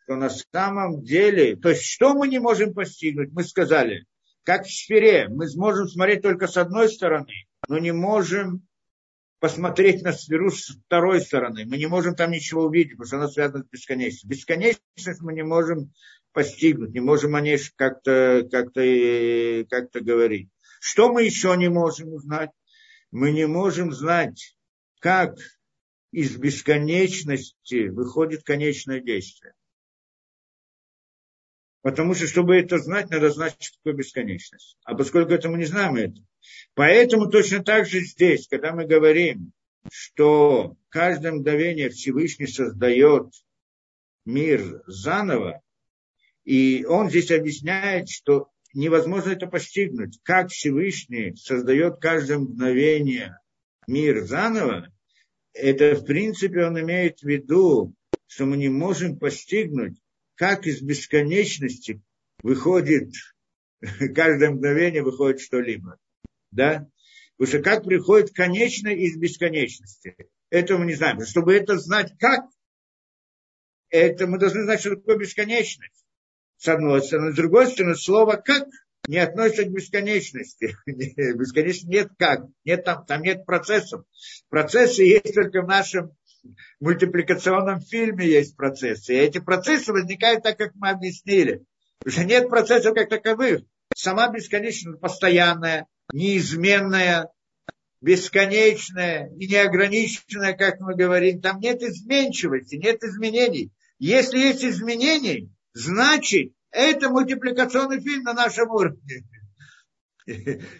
что на самом деле, то есть что мы не можем постигнуть, мы сказали, как в сфере, мы сможем смотреть только с одной стороны, но не можем посмотреть на сферу с второй стороны. Мы не можем там ничего увидеть, потому что она связана с бесконечностью. Бесконечность мы не можем постигнуть, не можем о ней как-то как как говорить. Что мы еще не можем узнать? Мы не можем знать, как из бесконечности выходит конечное действие. Потому что, чтобы это знать, надо знать, что такое бесконечность. А поскольку это мы не знаем это. Поэтому точно так же здесь, когда мы говорим, что каждое мгновение Всевышний создает мир заново, и он здесь объясняет, что невозможно это постигнуть. Как Всевышний создает каждое мгновение мир заново, это в принципе он имеет в виду, что мы не можем постигнуть, как из бесконечности выходит, каждое мгновение выходит что-либо. Да? Потому что как приходит конечное из бесконечности. Этого мы не знаем. Чтобы это знать как, это мы должны знать, что такое бесконечность. С одной стороны. С другой стороны, слово «как» не относится к бесконечности. Бесконечности нет как. Нет там, там нет процессов. Процессы есть только в нашем мультипликационном фильме есть процессы. И эти процессы возникают так, как мы объяснили. Уже нет процессов как таковых. Сама бесконечность постоянная, неизменная, бесконечная и неограниченная, как мы говорим. Там нет изменчивости, нет изменений. Если есть изменения, значит, это мультипликационный фильм на нашем уровне.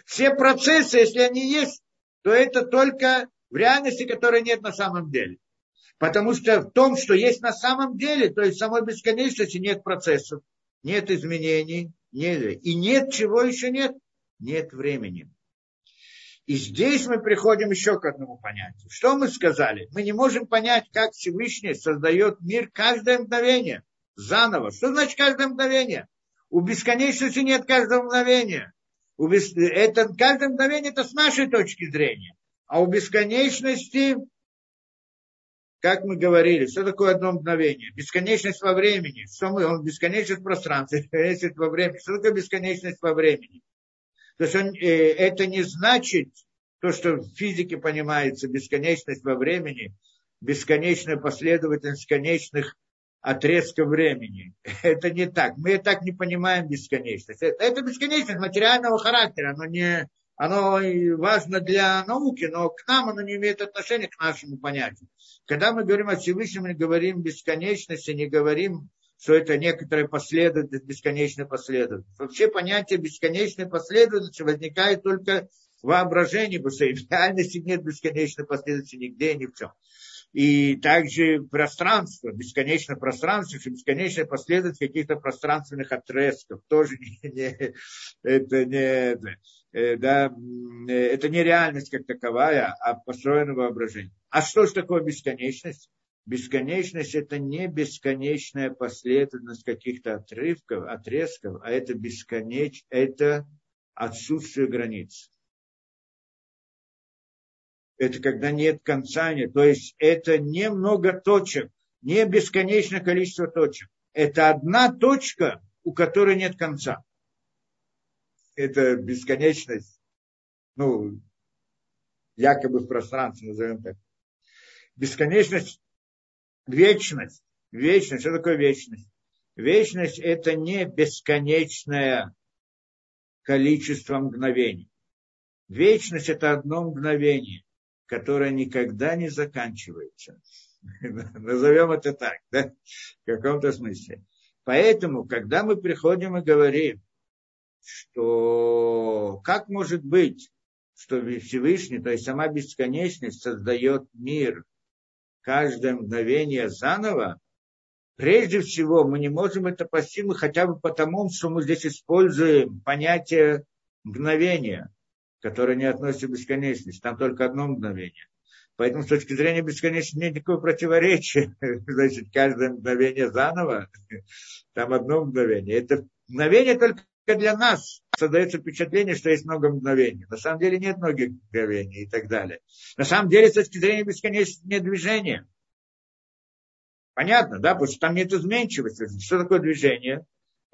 Все процессы, если они есть, то это только в реальности, которой нет на самом деле. Потому что в том, что есть на самом деле, то есть в самой бесконечности нет процессов, нет изменений, нет, и нет чего еще нет, нет времени. И здесь мы приходим еще к одному понятию. Что мы сказали? Мы не можем понять, как Всевышний создает мир каждое мгновение заново. Что значит каждое мгновение? У бесконечности нет каждого мгновения. У бес... это, каждое мгновение это с нашей точки зрения. А у бесконечности как мы говорили, что такое одно мгновение? Бесконечность во времени. Что мы? Он бесконечность в пространстве, бесконечность во времени. Что такое бесконечность во времени? То есть он, э, это не значит то, что в физике понимается бесконечность во времени, бесконечная последовательность конечных отрезков времени. Это не так. Мы так не понимаем бесконечность. Это, это бесконечность материального характера, но не, оно важно для науки, но к нам оно не имеет отношения к нашему понятию. Когда мы говорим о Всевышнем, мы говорим бесконечности, не говорим, что это некоторая последовательность, бесконечная последовательность. Вообще понятие бесконечной последовательности возникает только воображении, потому что в реальности нет бесконечной последовательности нигде и ни в чем. И также пространство, бесконечное пространство, бесконечная последовательность каких-то пространственных отрезков, тоже не, не, это не, Э, да, э, это не реальность как таковая, а построено воображение. А что же такое бесконечность? Бесконечность – это не бесконечная последовательность каких-то отрывков, отрезков, а это бесконеч, это отсутствие границ. Это когда нет конца, нет. то есть это не много точек, не бесконечное количество точек. Это одна точка, у которой нет конца это бесконечность, ну, якобы в пространстве, назовем так. Бесконечность, вечность. Вечность, что такое вечность? Вечность – это не бесконечное количество мгновений. Вечность – это одно мгновение, которое никогда не заканчивается. Назовем это так, да, в каком-то смысле. Поэтому, когда мы приходим и говорим, что как может быть, что Всевышний, то есть сама бесконечность создает мир каждое мгновение заново, прежде всего мы не можем это постигнуть ну, хотя бы потому, что мы здесь используем понятие мгновения, которое не относится к бесконечности. Там только одно мгновение. Поэтому с точки зрения бесконечности нет никакого противоречия. Значит, каждое мгновение заново, там одно мгновение. Это мгновение только для нас создается впечатление, что есть много мгновений. На самом деле нет многих мгновений и так далее. На самом деле, с точки зрения бесконечности, нет движения. Понятно, да? Потому что там нет изменчивости. Что такое движение?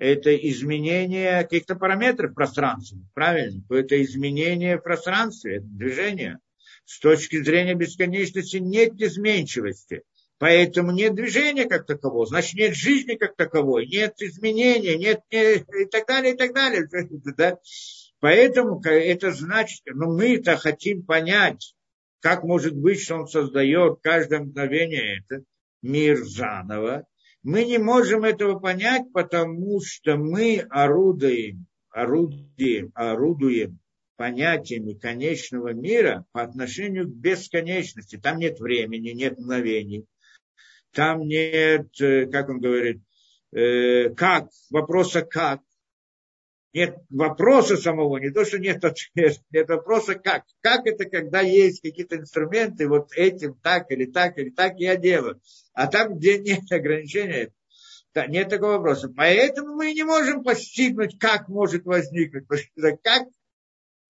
Это изменение каких-то параметров пространства. Правильно? Это изменение в пространстве, это движение. С точки зрения бесконечности нет изменчивости. Поэтому нет движения как такового, значит нет жизни как таковой, нет изменения, нет, нет и так далее, и так далее. Да? Поэтому это значит, ну мы-то хотим понять, как может быть, что он создает каждое мгновение это, мир заново. Мы не можем этого понять, потому что мы орудуем, орудуем, орудуем понятиями конечного мира по отношению к бесконечности. Там нет времени, нет мгновений там нет, э, как он говорит, э, как, вопроса как. Нет вопроса самого, не то, что нет ответа, нет вопроса как. Как это, когда есть какие-то инструменты, вот этим так или так или так я делаю. А там, где нет ограничения, нет такого вопроса. Поэтому мы не можем постигнуть, как может возникнуть. Потому что как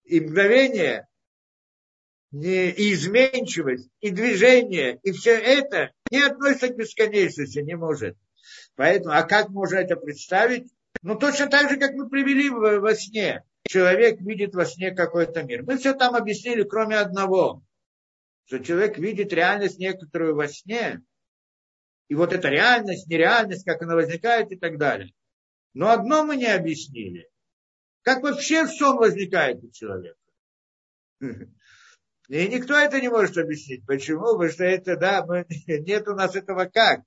и мгновение, и изменчивость, и движение, и все это не относится к бесконечности, не может. Поэтому, а как можно это представить? Ну, точно так же, как мы привели во сне. Человек видит во сне какой-то мир. Мы все там объяснили, кроме одного. Что человек видит реальность некоторую во сне. И вот эта реальность, нереальность, как она возникает и так далее. Но одно мы не объяснили. Как вообще сон возникает у человека? И никто это не может объяснить. Почему? Потому что это, да, мы, нет у нас этого как.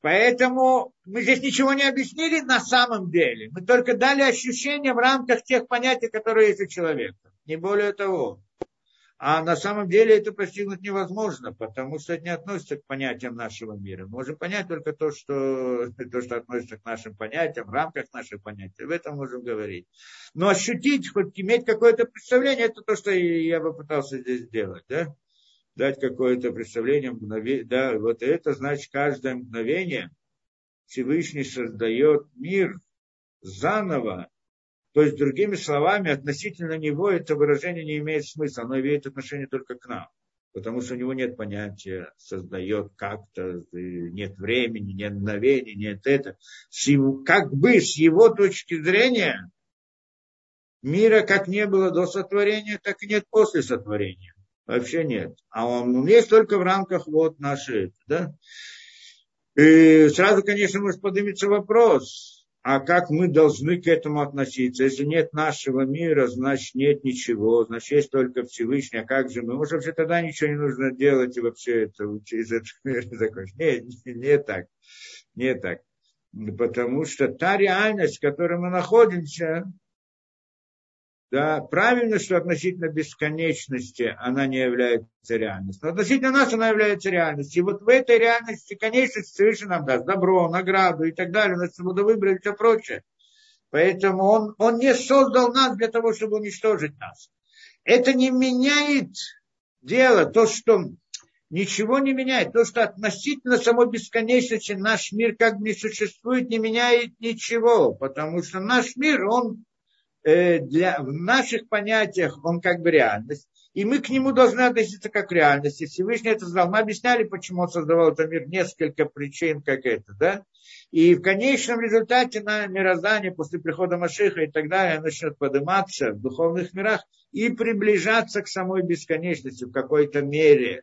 Поэтому мы здесь ничего не объяснили на самом деле. Мы только дали ощущение в рамках тех понятий, которые есть у человека. Не более того. А на самом деле это постигнуть невозможно, потому что это не относится к понятиям нашего мира. Мы можем понять только то, что, то, что относится к нашим понятиям, в рамках наших понятий. В этом можем говорить. Но ощутить, хоть иметь какое-то представление, это то, что я бы пытался здесь сделать. Да? Дать какое-то представление, мгновение. Да, вот это значит, каждое мгновение Всевышний создает мир заново то есть, другими словами, относительно него это выражение не имеет смысла, оно имеет отношение только к нам. Потому что у него нет понятия, создает как-то, нет времени, нет мгновений, нет это. Как бы с его точки зрения, мира как не было до сотворения, так и нет после сотворения. Вообще нет. А он есть только в рамках вот нашей, да? И сразу, конечно, может поднимется вопрос, а как мы должны к этому относиться? Если нет нашего мира, значит нет ничего, значит есть только Всевышний, а как же мы? Может, вообще тогда ничего не нужно делать и вообще это, из этого мира закончить? Нет, не, не так, не так. Потому что та реальность, в которой мы находимся, да, правильно, что относительно бесконечности она не является реальностью. Но относительно нас она является реальностью. И вот в этой реальности конечность Всевышний нам даст добро, награду и так далее, нас свободу выбрать и все прочее. Поэтому он, он не создал нас для того, чтобы уничтожить нас. Это не меняет дело, то, что ничего не меняет. То, что относительно самой бесконечности наш мир как бы не существует, не меняет ничего. Потому что наш мир, он для, в наших понятиях он как бы реальность. И мы к нему должны относиться как к реальности. Всевышний это сказал. Мы объясняли, почему он создавал этот мир, несколько причин, как это, да. И в конечном результате на мироздание после прихода Машиха и так далее начнет подниматься в духовных мирах и приближаться к самой бесконечности в какой-то мере.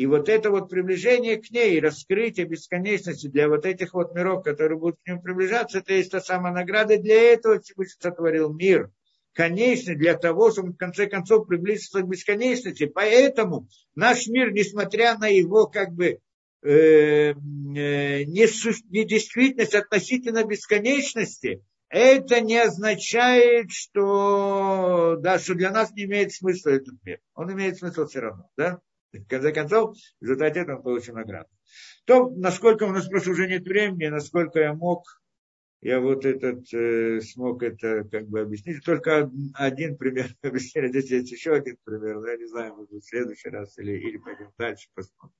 И вот это вот приближение к ней, раскрытие бесконечности для вот этих вот миров, которые будут к нему приближаться, это есть та самая награда. Для этого Всевышний сотворил мир. Конечный для того, чтобы в конце концов приблизиться к бесконечности. Поэтому наш мир, несмотря на его как бы э, э, недействительность относительно бесконечности, это не означает, что, да, что для нас не имеет смысла этот мир. Он имеет смысл все равно. Да? В конце концов, в результате этого мы получим награду. То, насколько у нас просто уже нет времени, насколько я мог, я вот этот э, смог это как бы объяснить. Только один пример объяснили. Здесь есть еще один пример, я не знаю, может быть, в следующий раз или, или пойдем дальше, посмотрим.